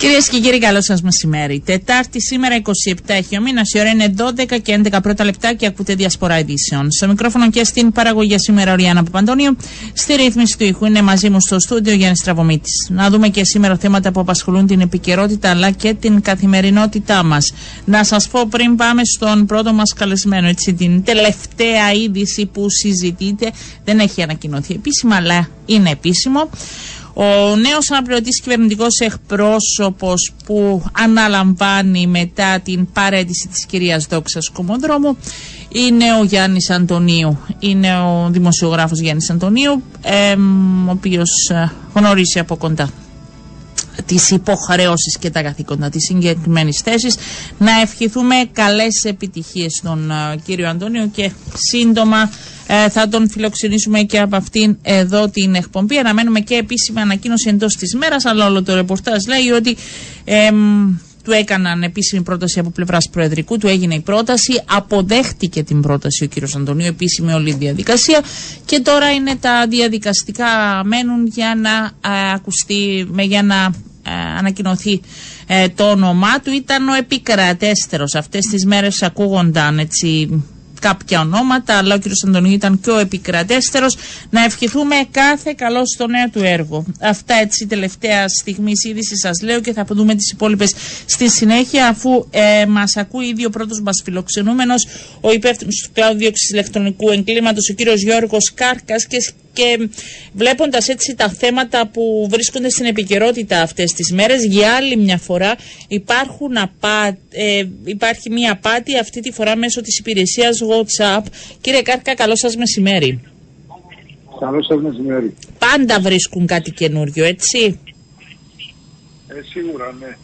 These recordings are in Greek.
Κυρίες και κύριοι, καλό σας μεσημέρι. Τετάρτη σήμερα 27 έχει ο μήνας. Η ώρα είναι 12 και 11 πρώτα λεπτά και ακούτε διασπορά ειδήσεων. Στο μικρόφωνο και στην παραγωγή σήμερα ο Ριάννα Παπαντώνιο. Στη ρύθμιση του ήχου είναι μαζί μου στο στούντιο Γιάννης Στραβωμίτη. Να δούμε και σήμερα θέματα που απασχολούν την επικαιρότητα αλλά και την καθημερινότητά μας. Να σας πω πριν πάμε στον πρώτο μας καλεσμένο, έτσι, την τελευταία είδηση που συζητείτε. Δεν έχει ανακοινωθεί επίσημα, αλλά είναι επίσημο. Ο νέος αναπληρωτής κυβερνητικός εκπρόσωπος που αναλαμβάνει μετά την παρέτηση της κυρίας Δόξας Κομοδρόμου είναι ο Γιάννης Αντωνίου. Είναι ο δημοσιογράφος Γιάννης Αντωνίου, ο οποίος ε, γνωρίζει από κοντά τις υποχρεώσεις και τα καθήκοντα της συγκεκριμένης θέσης. Να ευχηθούμε καλές επιτυχίες στον ε, κύριο Αντώνιο και σύντομα ε, θα τον φιλοξενήσουμε και από αυτήν εδώ την εκπομπή. Αναμένουμε και επίσημη ανακοίνωση εντός της μέρας, αλλά όλο το ρεπορτάζ λέει ότι του έκαναν επίσημη πρόταση από πλευράς Προεδρικού, του έγινε η πρόταση, αποδέχτηκε την πρόταση ο κύριος Αντωνίου, επίσημη όλη η διαδικασία και τώρα είναι τα διαδικαστικά μένουν για να ε, ακουστεί, για να ε, ανακοινωθεί ε, το όνομά του. Ήταν ο επικρατέστερος αυτές τις μέρες ακούγονταν έτσι κάποια ονόματα, αλλά ο κ. Αντωνίου ήταν και ο επικρατέστερος. Να ευχηθούμε κάθε καλό στο νέο του έργο. Αυτά έτσι τελευταία στιγμή είδηση σας λέω και θα δούμε τις υπόλοιπες στη συνέχεια, αφού ε, μας ακούει ήδη ο πρώτος μας φιλοξενούμενος, ο υπεύθυνος του κλάδου δίωξη ηλεκτρονικού εγκλήματος, ο κ. Γιώργος Κάρκας και και βλέποντας έτσι τα θέματα που βρίσκονται στην επικαιρότητα αυτές τις μέρες για άλλη μια φορά υπάρχουν απά, ε, υπάρχει μια απάτη αυτή τη φορά μέσω της υπηρεσίας WhatsApp. Κύριε Κάρκα καλό σας μεσημέρι. Καλό σας μεσημέρι. Πάντα βρίσκουν κάτι καινούριο έτσι; Ε, σίγουρα ναι.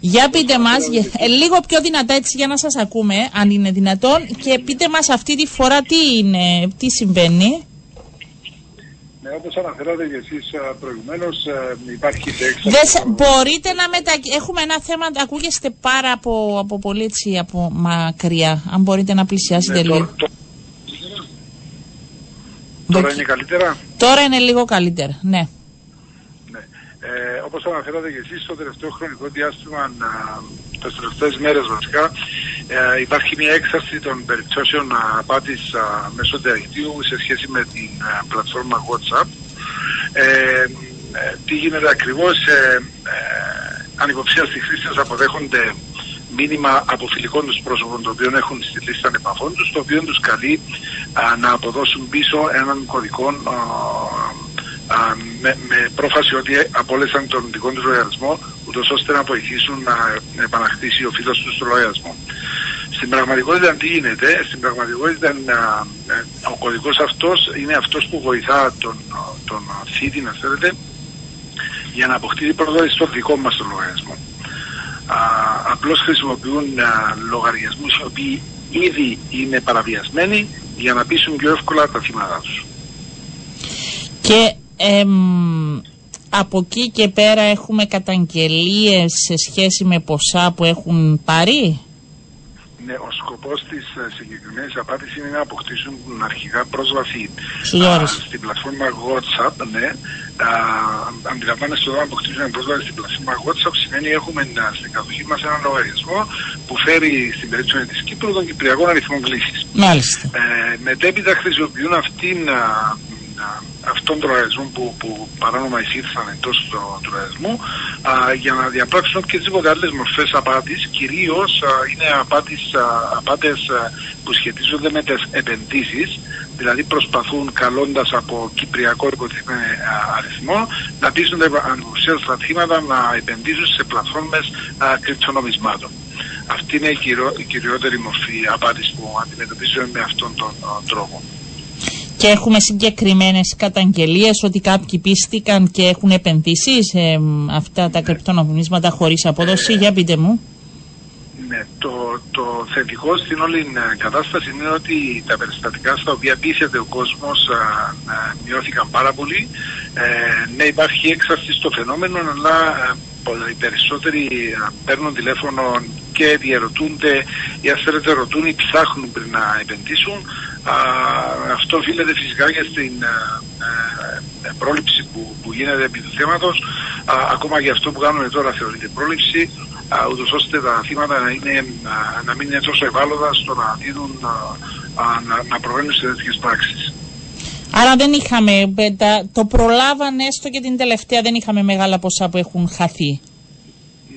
Για πείτε μας, ε, λίγο πιο δυνατά έτσι για να σας ακούμε, αν είναι δυνατόν, και πείτε μας αυτή τη φορά τι είναι, τι συμβαίνει. Ναι, όπως αναφέρατε και εσείς προηγουμένως, υπάρχει σε Μπορείτε να μετα... Έχουμε ένα θέμα, ακούγεστε πάρα από, από πολύ έτσι, από μακριά. Αν μπορείτε να πλησιάσετε ναι, λίγο. Το, Τώρα είναι καλύτερα; Τώρα είναι λίγο καλύτερα, ναι. Ε, όπως αναφέρατε και εσείς, στο τελευταίο χρονικό διάστημα, τις τελευταίες μέρες βασικά, ε, υπάρχει μια έξαρση των περιπτώσεων απάτης μέσω διαδικτύου σε σχέση με την α, πλατφόρμα WhatsApp. Ε, ε, τι γίνεται ακριβώς, ε, ε, ανυποψίαστοι χρήστες αποδέχονται μήνυμα από φιλικών τους πρόσωπων το οποίο έχουν στη λίστα επαφών τους, το οποίο τους καλεί να αποδώσουν πίσω έναν κωδικό με, με πρόφαση ότι απόλυσαν τον δικό τους λογαριασμό, ούτως ώστε να βοηθήσουν να επαναχτίσει ο φίλος τους στο λογαριασμό. Στην πραγματικότητα τι γίνεται, στην πραγματικότητα ε, ο κωδικός αυτός είναι αυτός που βοηθά τον, τον θήτη, να θέλετε, για να αποκτήσει πρόσβαση στο δικό μας το λογαριασμό. Απλώς χρησιμοποιούν λογαριασμούς οι οποίοι ήδη είναι παραβιασμένοι για να πείσουν πιο εύκολα τα θύματα τους. Και από εκεί και πέρα έχουμε καταγγελίες σε σχέση με ποσά που έχουν πάρει; Ναι, ο σκοπός της uh, ε, συγκεκριμένης απάντηση είναι να αποκτήσουν αρχικά πρόσβαση στην πλατφόρμα WhatsApp. Ναι, αντιλαμβάνεστε εδώ να αποκτήσουν πρόσβαση στην πλατφόρμα WhatsApp σημαίνει έχουμε στην κατοχή μας ένα λογαριασμό που φέρει στην περίπτωση της Κύπρου τον Κυπριακό αριθμό κλήσης. Μάλιστα. Ε, μετέπειτα χρησιμοποιούν αυτήν αυτών των λογαριασμών που, που παράνομα εισήρθαν εντός του λογαριασμού για να διαπράξουν οποιασδήποτε άλλες μορφές απάτης. Κυρίως είναι απάτες που σχετίζονται με τις επενδύσεις, δηλαδή προσπαθούν καλώντας από κυπριακό υποτιθέμενο αριθμό να πείσουν τα ανουσιαστικά θύματα να επενδύσουν σε πλατφόρμες κρυπτονομισμάτων. Αυτή είναι η, η κυριότερη μορφή απάτης που αντιμετωπίζουμε με αυτόν τον τρόπο και έχουμε συγκεκριμένες καταγγελίες ότι κάποιοι πίστηκαν και έχουν επενδύσεις σε αυτά τα κρυπτονομίσματα χωρίς απόδοση. Για πείτε μου. Ναι, το, το θετικό στην όλη ε, κατάσταση είναι ότι τα περιστατικά στα οποία πείθεται ο κόσμος μειώθηκαν πάρα πολύ. Ε, ναι, υπάρχει έξαρση στο φαινόμενο, αλλά ε, οι περισσότεροι παίρνουν τηλέφωνο και διαρωτούνται ή αν θέλετε ρωτούν ή ψάχνουν πριν να επενδύσουν αυτό οφείλεται φυσικά και στην ε, πρόληψη που, που γίνεται επί του θέματος. ακόμα και αυτό που κάνουμε τώρα θεωρείται πρόληψη, ούτως ώστε τα θύματα να, είναι, να μην είναι τόσο ευάλωτα στο να δίνουν, να, να προβαίνουν σε τέτοιες πράξεις. Άρα δεν είχαμε, το προλάβανε έστω και την τελευταία δεν είχαμε μεγάλα ποσά που έχουν χαθεί.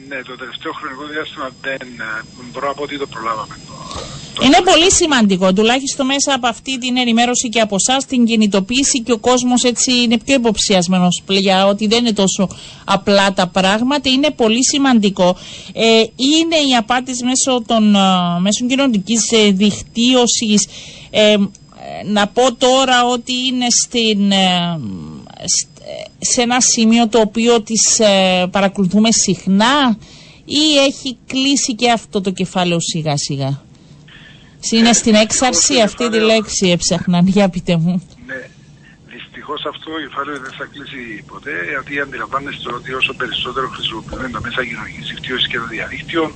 Ναι, το τελευταίο χρονικό διάστημα δεν μπορώ να πω ότι το προλάβαμε. Είναι πολύ σημαντικό, τουλάχιστον μέσα από αυτή την ενημέρωση και από εσάς την κινητοποίηση και ο κόσμος έτσι είναι πιο υποψιασμένος πλέον ότι δεν είναι τόσο απλά τα πράγματα. Είναι πολύ σημαντικό. Ε, είναι η απάτη μέσω των μέσων κοινωνικής ε, δικτύωσης. Ε, να πω τώρα ότι είναι στην, ε, σε ένα σημείο το οποίο τις ε, παρακολουθούμε συχνά ή έχει κλείσει και αυτό το κεφάλαιο σιγά σιγά. Είναι στην έξαρση αυτή τη λέξη έψαχναν, για πείτε μου. Ναι, δυστυχώς αυτό το κεφάλαιο δεν θα κλείσει ποτέ, γιατί αντιλαμβάνεστε ότι όσο περισσότερο χρησιμοποιούμε τα μέσα κοινωνικής δικτύωσης και το διαδίκτυο,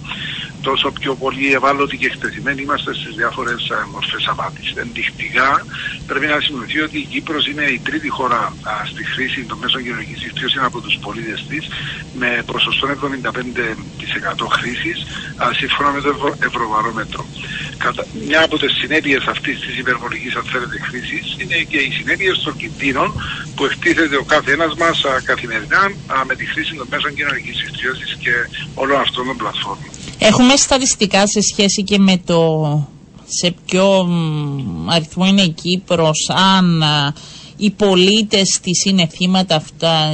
τόσο πιο πολύ ευάλωτοι και εκτεθειμένοι είμαστε στις διάφορες μορφές απάτης. Ενδεικτικά πρέπει να σημειωθεί ότι η Κύπρος είναι η τρίτη χώρα α, στη χρήση των μέσων κοινωνικής δικτύωσης από τους πολίτες της, με ποσοστό 75% χρήσης σύμφωνα με το Ευρω... Ευρωβαρόμετρο. Κατα... Μια από τις συνέπειες αυτής της υπερβολικής, αν θέλετε, χρήση είναι και οι συνέπειες των κινδύνων που εκτίθεται ο κάθε ένας μας καθημερινά α, με τη χρήση των μέσων κοινωνικής δικτύωση και όλων αυτών των πλατφόρμων. Έχουμε στατιστικά σε σχέση και με το σε ποιο αριθμό είναι η Κύπρος, αν οι πολίτες της είναι θύματα αυτά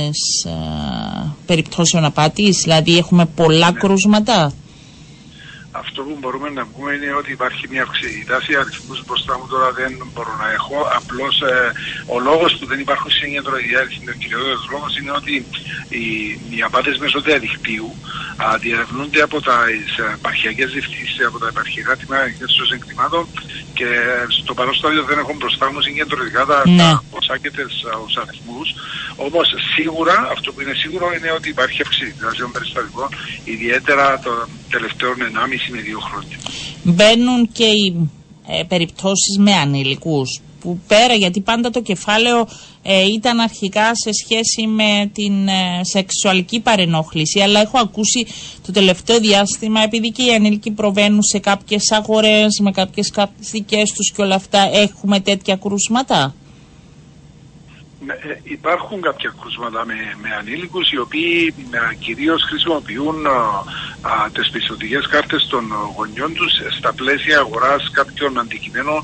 περιπτώσεων απάτης, δηλαδή έχουμε πολλά ναι. κρούσματα; Αυτό που μπορούμε να πούμε είναι ότι υπάρχει μια αυξητή τάση. Αριθμούς μπροστά μου τώρα δεν μπορώ να έχω. Απλώς ε, ο λόγος που δεν υπάρχουν σύγκεντρο αριθμοί, ο κυριότερο λόγος είναι ότι οι, οι απάτες μέσω διαδικτύου διερευνούνται από τα επαρχιακές διευθύνσεις, από τα επαρχιακά τμήματα των εγκλημάτων και στο παρόν στάδιο δεν έχω μπροστά μου συγκεντρωτικά τα, ναι. ποσά και του αριθμούς. Όμως σίγουρα, αυτό που είναι σίγουρο είναι ότι υπάρχει αυξητή τάση των περιστατικών, ιδιαίτερα των τελευταίων 1,5 με 2 χρόνια. Μπαίνουν και οι ε, περιπτώσεις με ανήλικους που πέρα γιατί πάντα το κεφάλαιο ε, ήταν αρχικά σε σχέση με την ε, σεξουαλική παρενόχληση αλλά έχω ακούσει το τελευταίο διάστημα επειδή και οι ανήλικοι προβαίνουν σε κάποιες αγορές με κάποιες δικές τους και όλα αυτά έχουμε τέτοια κρούσματα; Ναι, ε, υπάρχουν κάποια κρούσματα με, με ανήλικους οι οποίοι ε, κυρίως χρησιμοποιούν ε, τις πιστοτικές κάρτες των γονιών τους στα πλαίσια αγοράς κάποιων αντικειμένων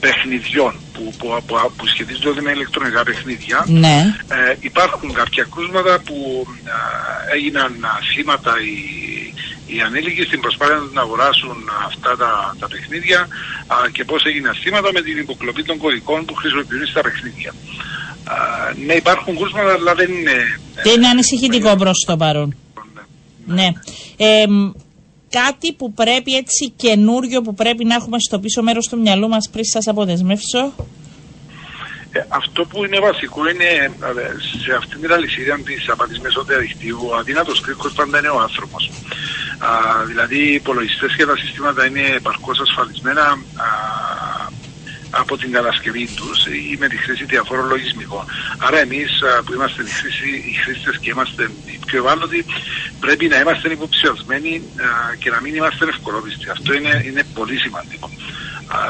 παιχνιδιών που, που, που, που σχετίζονται με ηλεκτρονικά παιχνίδια. Ναι. Ε, υπάρχουν κάποια κρούσματα που έγιναν θύματα οι, οι ανήλικοι στην προσπάθεια να αγοράσουν αυτά τα, τα παιχνίδια α, και πώς έγιναν θύματα με την υποκλοπή των κωδικών που χρησιμοποιούν στα παιχνίδια. Α, ναι, υπάρχουν κρούσματα, αλλά δεν είναι... Δεν είναι ανησυχητικό προς το παρόν. Ναι. ναι. Ε, κάτι που πρέπει έτσι καινούριο που πρέπει να έχουμε στο πίσω μέρος του μυαλού μας πριν σας αποδεσμεύσω; Ε, αυτό που είναι βασικό είναι σε αυτήν την αλυσίδα της απαντή μέσω διαδικτύου, ο αδύνατος κρίκος πάντα είναι ο άνθρωπος. Δηλαδή, οι υπολογιστές και τα συστήματα είναι επαρκώς ασφαλισμένα α, από την κατασκευή τους ή με τη χρήση διαφόρων λογισμικών. Άρα, εμείς που είμαστε οι, οι χρήστες και είμαστε οι πιο ευάλωτοι, πρέπει να είμαστε υποψιασμένοι και να μην είμαστε ευκολόπιστοι. Αυτό είναι, είναι πολύ σημαντικό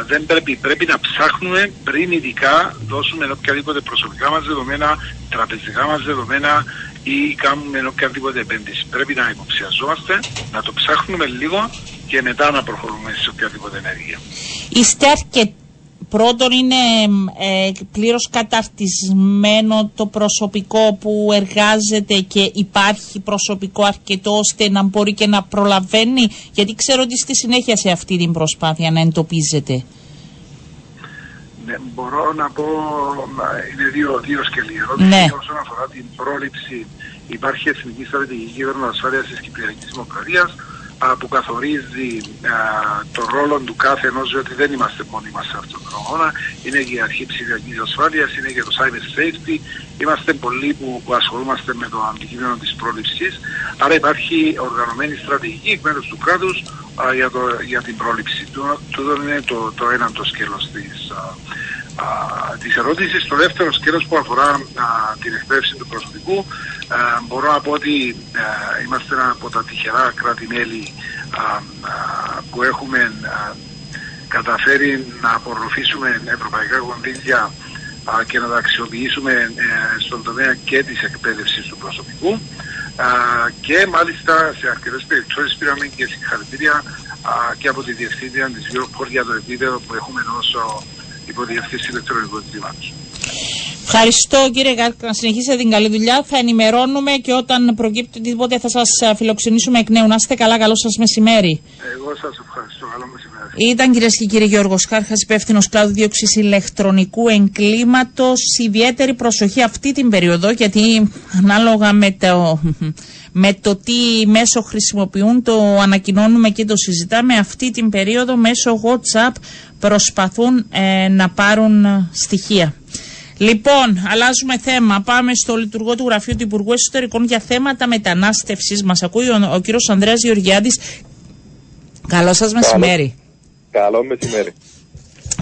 δεν πρέπει, πρέπει να ψάχνουμε πριν ειδικά δώσουμε οποιαδήποτε προσωπικά μας δεδομένα, τραπεζικά μας δεδομένα ή κάνουμε οποιαδήποτε επένδυση. Πρέπει να υποψιαζόμαστε, να το ψάχνουμε λίγο και μετά να προχωρούμε σε οποιαδήποτε ενέργεια. Είστε αρκετοί Πρώτον είναι ε, πλήρως καταρτισμένο το προσωπικό που εργάζεται και υπάρχει προσωπικό αρκετό ώστε να μπορεί και να προλαβαίνει γιατί ξέρω ότι στη συνέχεια σε αυτή την προσπάθεια να εντοπίζετε. Ναι, μπορώ να πω, είναι δύο, δύο σκελή. Ναι. Όσον αφορά την πρόληψη υπάρχει Εθνική Στρατηγική Ασφάλειας της Κυπριακής Δημοκρατίας που καθορίζει τον ρόλο του κάθε ενός, διότι δεν είμαστε μόνοι μας σε αυτόν τον αγώνα. Είναι και η αρχή ψηφιακής ασφάλειας, είναι και το cyber safety. Είμαστε πολλοί που, που ασχολούμαστε με το αντικείμενο της πρόληψης. Άρα υπάρχει οργανωμένη στρατηγική εκ μέρους του κράτους για, το, για την πρόληψη. Τούτο είναι το, το ένα το σκέλος της, α, της ερώτησης. Το δεύτερο σκέλος που αφορά α, την εκπαίδευση του προσωπικού μπορώ να πω ότι είμαστε ένα από τα τυχερά κράτη-μέλη που έχουμε καταφέρει να απορροφήσουμε ευρωπαϊκά κονδύλια και να τα αξιοποιήσουμε ε, στον τομέα και της εκπαίδευσης του προσωπικού και μάλιστα σε αρκετές περιπτώσεις πήραμε και συγχαρητήρια και από τη Διευθύντρια της Europol για το επίπεδο που έχουμε ως υποδιευθύνσης ηλεκτρονικού κλίματος. Ευχαριστώ κύριε Γκάρκ, να συνεχίσετε την καλή δουλειά. Θα ενημερώνουμε και όταν προκύπτει οτιδήποτε θα σας φιλοξενήσουμε εκ νέου. Να είστε καλά, καλό σας μεσημέρι. Εγώ σας ευχαριστώ, καλό μεσημέρι. Ήταν κυρίες και κύριοι Γιώργος Κάρχας, υπεύθυνος κλάδου δίωξη ηλεκτρονικού εγκλήματος. Ιδιαίτερη προσοχή αυτή την περίοδο, γιατί ανάλογα με το, με το τι μέσο χρησιμοποιούν, το ανακοινώνουμε και το συζητάμε. Αυτή την περίοδο μέσω WhatsApp προσπαθούν ε, να πάρουν στοιχεία. Λοιπόν, αλλάζουμε θέμα. Πάμε στο λειτουργό του Γραφείου του Υπουργού Εσωτερικών για θέματα μετανάστευσης. Μας ακούει ο, ο κύριος Ανδρέας Γεωργιάδης. Καλό σας μεσημέρι. Καλό μεσημέρι.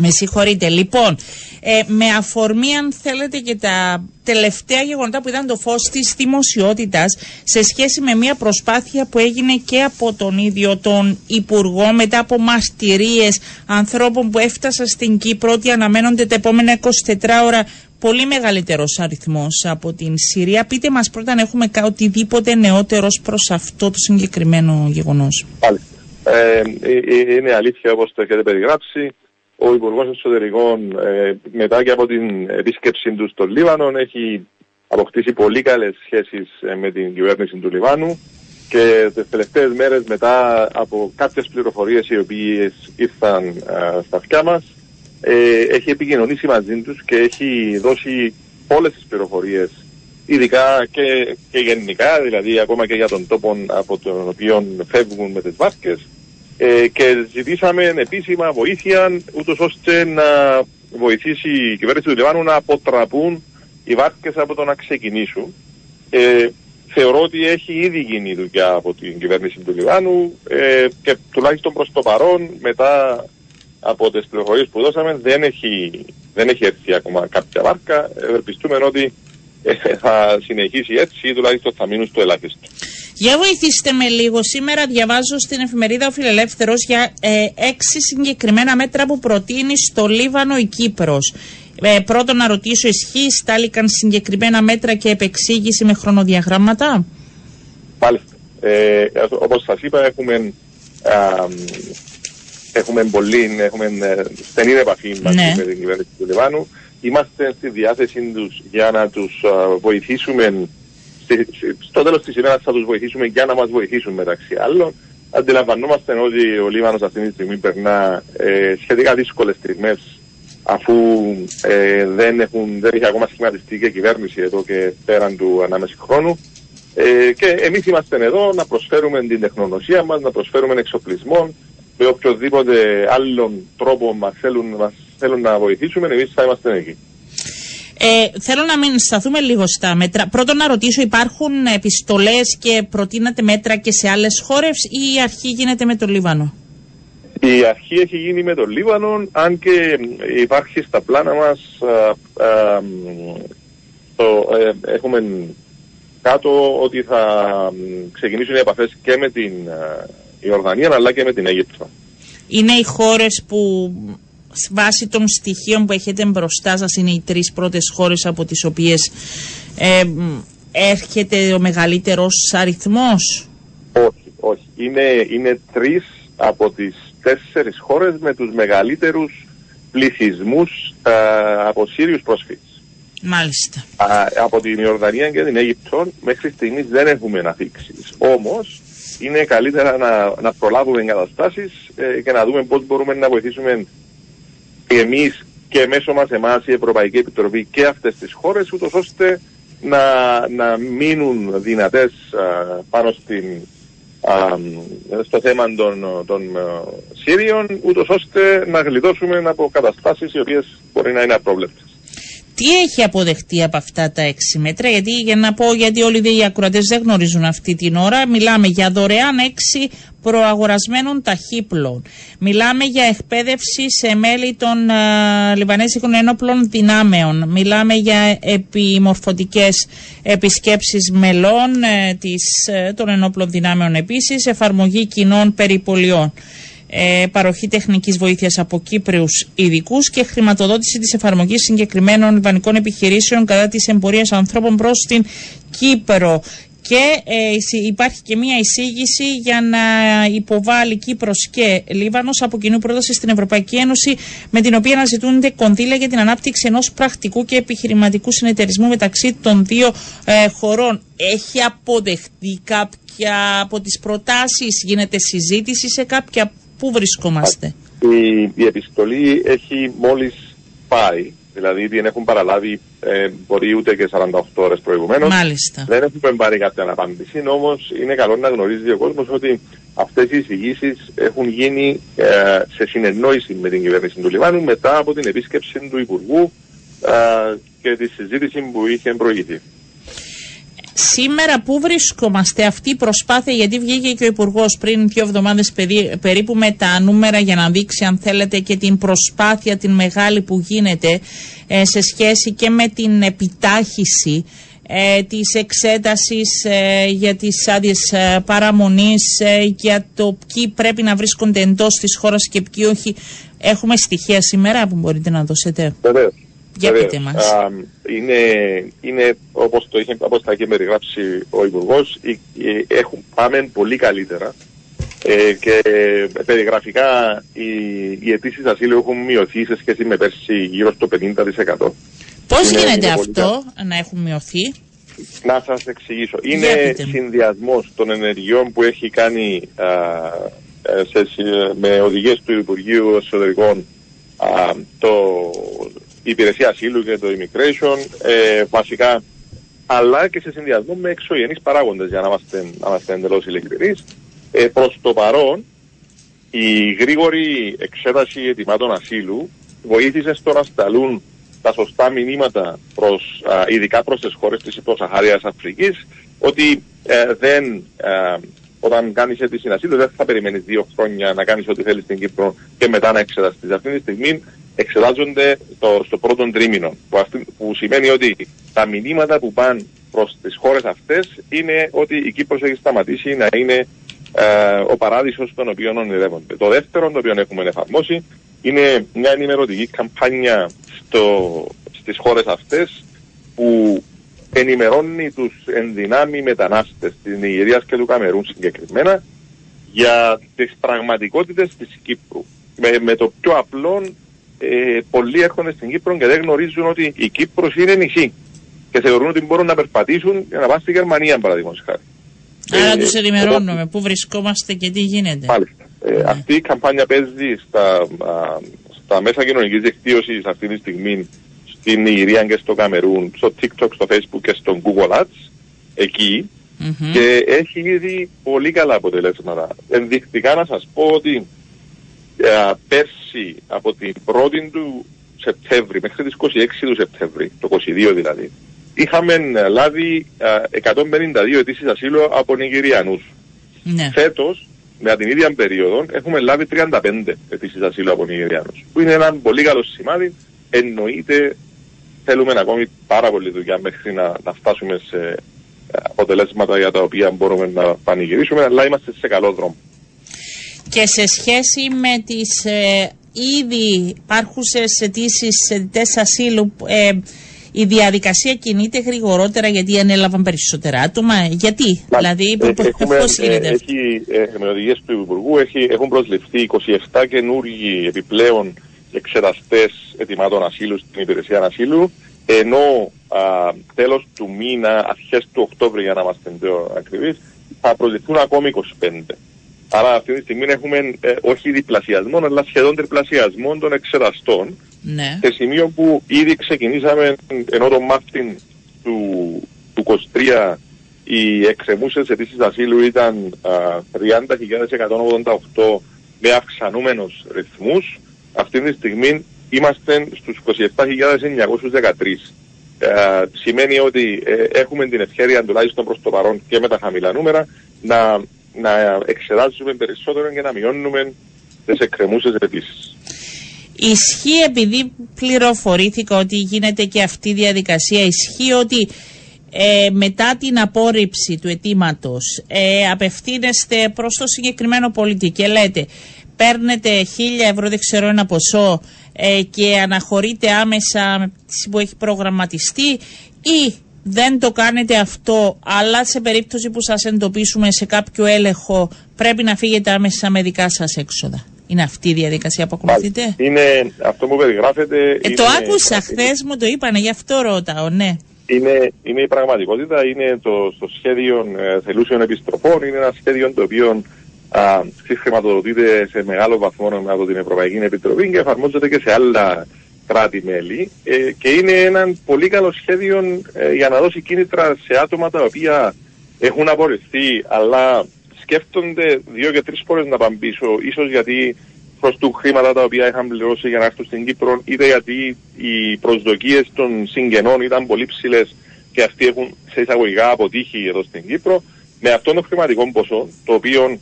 Με συγχωρείτε. Λοιπόν, ε, με αφορμή αν θέλετε και τα τελευταία γεγονότα που ήταν το φως της δημοσιότητας σε σχέση με μια προσπάθεια που έγινε και από τον ίδιο τον Υπουργό μετά από μαστηρίες ανθρώπων που έφτασαν στην Κύπρο ότι αναμένονται τα επόμενα 24 ώρα πολύ μεγαλύτερος αριθμός από την Συρία. Πείτε μας πρώτα αν έχουμε οτιδήποτε νεότερος προς αυτό το συγκεκριμένο γεγονός. Ε, ε, ε, είναι αλήθεια όπως το έχετε περιγράψει. Ο Υπουργός Εσωτερικών ε, μετά και από την επίσκεψή του στο Λίβανο έχει αποκτήσει πολύ καλές σχέσεις με την κυβέρνηση του Λιβάνου και τις τελευταίες μέρες μετά από κάποιες πληροφορίες οι οποίες ήρθαν στα αυτιά μας ε, έχει επικοινωνήσει μαζί τους και έχει δώσει όλες τις πληροφορίες ειδικά και, και γενικά, δηλαδή ακόμα και για τον τόπο από τον οποίο φεύγουν με τις βάρκες ε, και ζητήσαμε επίσημα βοήθεια ούτως ώστε να βοηθήσει η κυβέρνηση του Λιβάνου να αποτραπούν οι βάρκες από το να ξεκινήσουν. Ε, θεωρώ ότι έχει ήδη γίνει δουλειά από την κυβέρνηση του Λιβάνου ε, και τουλάχιστον προς το παρόν μετά από τις πληροφορίες που δώσαμε δεν έχει, δεν έχει έρθει ακόμα κάποια βάρκα. Ευελπιστούμε ότι ε, θα συνεχίσει έτσι ή τουλάχιστον θα μείνουν στο ελάχιστο. Για βοηθήστε με λίγο. Σήμερα διαβάζω στην εφημερίδα Ο Φιλελεύθερος για ε, έξι συγκεκριμένα μέτρα που προτείνει στο Λίβανο η Κύπρος. Ε, πρώτον να ρωτήσω, ισχύει στάληκαν συγκεκριμένα μέτρα και επεξήγηση με χρονοδιαγράμματα; Πάλι. Ε, όπως σας είπα έχουμε έχουμε πολύ, έχουμε ε, στενή επαφή μαζί ναι. με την κυβέρνηση του Λιβάνου. Είμαστε στη διάθεσή τους για να τους βοηθήσουμε. Στο τέλος της ημέρας θα τους βοηθήσουμε για να μας βοηθήσουν μεταξύ άλλων. Αντιλαμβανόμαστε ότι ο Λίβανος αυτή τη στιγμή περνά ε, σχετικά δύσκολες στιγμές αφού ε, δεν, έχουν, δεν έχει ακόμα σχηματιστεί και κυβέρνηση εδώ και πέραν του ανάμεσης χρόνου. Ε, και εμείς είμαστε εδώ να προσφέρουμε την τεχνογνωσία μας, να προσφέρουμε εξοπλισμό, με οποιοδήποτε άλλον τρόπο μας θέλουν, μας θέλουν να βοηθήσουμε, εμείς θα είμαστε εκεί. Ε, θέλω να μην σταθούμε λίγο στα μέτρα. Πρώτον να ρωτήσω, υπάρχουν επιστολές και προτείνατε μέτρα και σε άλλες χώρες ή η αρχή γίνεται με το Λίβανο; Η αρχή έχει γίνει με το Λίβανο, αν και υπάρχει στα πλάνα μας, το, ε, έχουμε κάτω ότι θα ξεκινήσουν οι επαφές και με την η Ορδανία αλλά και με την Αίγυπτο. Είναι οι χώρες που βάσει των στοιχείων που έχετε μπροστά σας είναι οι τρεις πρώτες χώρες από τις οποίες ε, έρχεται ο μεγαλύτερος αριθμός; Όχι, όχι. Είναι, είναι τρεις από τις τέσσερις χώρες με τους μεγαλύτερους πληθυσμούς ε, από Σύριους πρόσφυγες. Μάλιστα. από την Ιορδανία και την Αίγυπτο μέχρι στιγμής δεν έχουμε αναδείξει. Όμως είναι καλύτερα να, να προλάβουμε εγκαταστάσεις ε, και να δούμε πώς μπορούμε να βοηθήσουμε εμείς και μέσω μας εμάς η Ευρωπαϊκή Επιτροπή και αυτές τις χώρες, ούτως ώστε να, να μείνουν δυνατές πάνω στην στο θέμα των, των Σύριων, ούτως ώστε να γλιτώσουμε από καταστάσεις οι οποίες μπορεί να είναι απρόβλεπτες. Τι έχει αποδεχτεί από αυτά τα έξι μέτρα, γιατί για να πω, γιατί όλοι οι ακροατές δεν γνωρίζουν αυτή την ώρα, μιλάμε για δωρεάν έξι προαγορασμένων ταχύπλων. Μιλάμε για εκπαίδευση σε μέλη των uh, Λιβανέζικων ενόπλων δυνάμεων. Μιλάμε για επιμορφωτικές επισκέψεις μελών ε, της, ε, των ενόπλων δυνάμεων επίσης, εφαρμογή κοινών περιπολιών ε, παροχή τεχνικής βοήθειας από Κύπριους ειδικούς και χρηματοδότηση της εφαρμογής συγκεκριμένων λιβανικών επιχειρήσεων κατά της εμπορίας ανθρώπων προς την Κύπρο. Και ε, υπάρχει και μία εισήγηση για να υποβάλει Κύπρος και Λίβανος από κοινού πρόταση στην Ευρωπαϊκή Ένωση με την οποία αναζητούνται κονδύλια για την ανάπτυξη ενός πρακτικού και επιχειρηματικού συνεταιρισμού μεταξύ των δύο ε, χωρών. Έχει αποδεχτεί κάποια από τις προτάσεις, γίνεται συζήτηση σε κάποια Πού βρισκόμαστε; Η, η επιστολή έχει μόλις πάει, δηλαδή δεν έχουν παραλάβει ε, μπορεί ούτε και 48 ώρες προηγουμένως. Μάλιστα. Δεν έχουμε πάρει κάποια απάντηση, όμως είναι καλό να γνωρίζει ο κόσμος ότι αυτές οι εισηγήσεις έχουν γίνει ε, σε συνεννόηση με την κυβέρνηση του Λιβάνου μετά από την επίσκεψη του Υπουργού ε, και τη συζήτηση που είχε προηγηθεί. Σήμερα πού βρισκόμαστε; Αυτή η προσπάθεια, γιατί βγήκε και ο Υπουργός πριν δύο εβδομάδες περίπου με τα νούμερα για να δείξει, αν θέλετε, και την προσπάθεια την μεγάλη που γίνεται ε, σε σχέση και με την επιτάχυση ε, της εξέτασης ε, για τις άδειες ε, παραμονής, για το ποιοι πρέπει να βρίσκονται εντός της χώρας και ποιοι όχι. Έχουμε στοιχεία σήμερα που μπορείτε να δώσετε; Βεβαίως. Για πείτε μας. είναι, είναι όπως, το είχε, όπως θα είχε περιγράψει ο Υπουργός, έχουν, πάμε πολύ καλύτερα ε, και περιγραφικά οι, οι αιτήσεις ασύλου έχουν μειωθεί σε σχέση με πέρσι γύρω στο 50%. Πώς είναι, γίνεται αυτό να έχουν μειωθεί; Να σας εξηγήσω. Είναι συνδυασμός των ενεργειών που έχει κάνει α, ε, σε, με οδηγίες του Υπουργείου Εσωτερικών α, το η υπηρεσία ασύλου και το immigration, ε, βασικά, αλλά και σε συνδυασμό με εξωγενείς παράγοντες, για να είμαστε, να είμαστε εντελώς ειλικρινείς. Ε, προς το παρόν, η γρήγορη εξέταση ετοιμάτων ασύλου βοήθησε στο να σταλούν τα σωστά μηνύματα προς, α, ειδικά προς τις χώρες της υποσαχάριας Αφρικής ότι ε, δεν, όταν κάνεις αίτηση ασύλου δεν θα περιμένεις δύο χρόνια να κάνεις ό,τι θέλεις στην Κύπρο και μετά να εξεταστείς. Αυτή τη στιγμή εξετάζονται το, στο πρώτο τρίμηνο. Που, που σημαίνει ότι τα μηνύματα που πάνε προς τις χώρες αυτές είναι ότι η Κύπρος έχει σταματήσει να είναι ε, ο παράδεισος τον οποίο ονειρεύονται. Το δεύτερο το οποίο έχουμε εφαρμόσει είναι μια ενημερωτική καμπάνια στις χώρες αυτές που ενημερώνει τους ενδυνάμει μετανάστες τη Νιγηρία και του Καμερούν συγκεκριμένα για τις πραγματικότητες της Κύπρου. Με, με το πιο απλό ε, πολλοί έρχονται στην Κύπρο και δεν γνωρίζουν ότι η Κύπρος είναι νησί και θεωρούν ότι μπορούν να περπατήσουν για να πάνε στη Γερμανία, παραδείγματος χάρη. Άρα ε, τους ενημερώνουμε πού βρισκόμαστε και τι γίνεται. Μάλιστα. Ε, ναι. Αυτή η καμπάνια παίζει στα, α, στα μέσα κοινωνικής δικτύωσης αυτή τη στιγμή στην Ιγυρία και στο Καμερούν, στο TikTok, στο Facebook και στο Google Ads, εκεί, mm-hmm. και έχει ήδη πολύ καλά αποτελέσματα. Ενδεικτικά να σας πω ότι ε, πέρσι από την 1η του Σεπτέμβρη μέχρι τις 26 του Σεπτέμβρη, το 22 δηλαδή, είχαμε λάβει 152 αιτήσεις ασύλου από Νιγηριανούς. Ναι. Φέτος, με την ίδια περίοδο, έχουμε λάβει 35 αιτήσεις ασύλου από Νιγηριανούς. Που είναι ένα πολύ καλό σημάδι. Εννοείται θέλουμε ακόμη πάρα πολύ δουλειά μέχρι να, να φτάσουμε σε αποτελέσματα για τα οποία μπορούμε να πανηγυρίσουμε, αλλά είμαστε σε καλό δρόμο και σε σχέση με τις ε, ήδη υπάρχουσες αιτήσεις αιτητές ασύλου ε, η διαδικασία κινείται γρηγορότερα γιατί ανέλαβαν περισσότερα άτομα. Γιατί, Μα, δηλαδή, ε, πώς γίνεται; αυτό. Έχει, ε, με οδηγίες του Υπουργού έχει, έχουν προσληφθεί 27 καινούργιοι επιπλέον εξεταστές ετοιμάτων ασύλου στην υπηρεσία ασύλου, ενώ α, τέλος του μήνα, αρχές του Οκτώβρη για να είμαστε πιο ακριβείς, θα προσληφθούν ακόμη 25. Άρα αυτή τη στιγμή έχουμε ε, όχι διπλασιασμό, αλλά σχεδόν τριπλασιασμό των εξεταστών. Ναι. Σε σημείο που ήδη ξεκινήσαμε, ενώ το μάθημα του, του 23 οι εκκρεμούσε αιτήσεις ασύλου ήταν 30.188 με αυξανούμενου ρυθμούς. Αυτή τη στιγμή είμαστε στους 27.913. Ε, σημαίνει ότι ε, έχουμε την ευκαιρία τουλάχιστον προς το παρόν και με τα χαμηλά νούμερα να, να εξετάζουμε περισσότερο και να μειώνουμε τις εκκρεμούσες αιτήσει. Ισχύει επειδή πληροφορήθηκα ότι γίνεται και αυτή η διαδικασία, ισχύει ότι ε, μετά την απόρριψη του αιτήματος ε, απευθύνεστε προς το συγκεκριμένο πολίτη και λέτε παίρνετε χίλια ευρώ, δεν ξέρω ένα ποσό ε, και αναχωρείτε άμεσα που έχει προγραμματιστεί ή δεν το κάνετε αυτό, αλλά σε περίπτωση που σας εντοπίσουμε σε κάποιο έλεγχο πρέπει να φύγετε άμεσα με δικά σας έξοδα. Είναι αυτή η διαδικασία που ακολουθείτε; Είναι αυτό που περιγράφεται. Ε, το άκουσα χθες, μου το είπανε, γι' αυτό ρωτάω, ναι. Είναι, είναι η πραγματικότητα, είναι το, στο σχέδιο ε, θελούσεων επιστροφών, είναι ένα σχέδιο το οποίο συγχρηματοδοτείται σε μεγάλο βαθμό από την Ευρωπαϊκή Επιτροπή και εφαρμόζεται και σε άλλα κράτη-μέλη ε, και είναι ένα πολύ καλό σχέδιο ε, για να δώσει κίνητρα σε άτομα τα οποία έχουν απορριφθεί αλλά σκέφτονται δύο και τρεις φορές να πάνε πίσω ίσως γιατί του χρήματα τα οποία είχαν πληρώσει για να έρθουν στην Κύπρο είτε γιατί οι προσδοκίες των συγγενών ήταν πολύ ψηλές και αυτοί έχουν σε εισαγωγικά αποτύχει εδώ στην Κύπρο με αυτόν τον χρηματικό ποσό το οποίο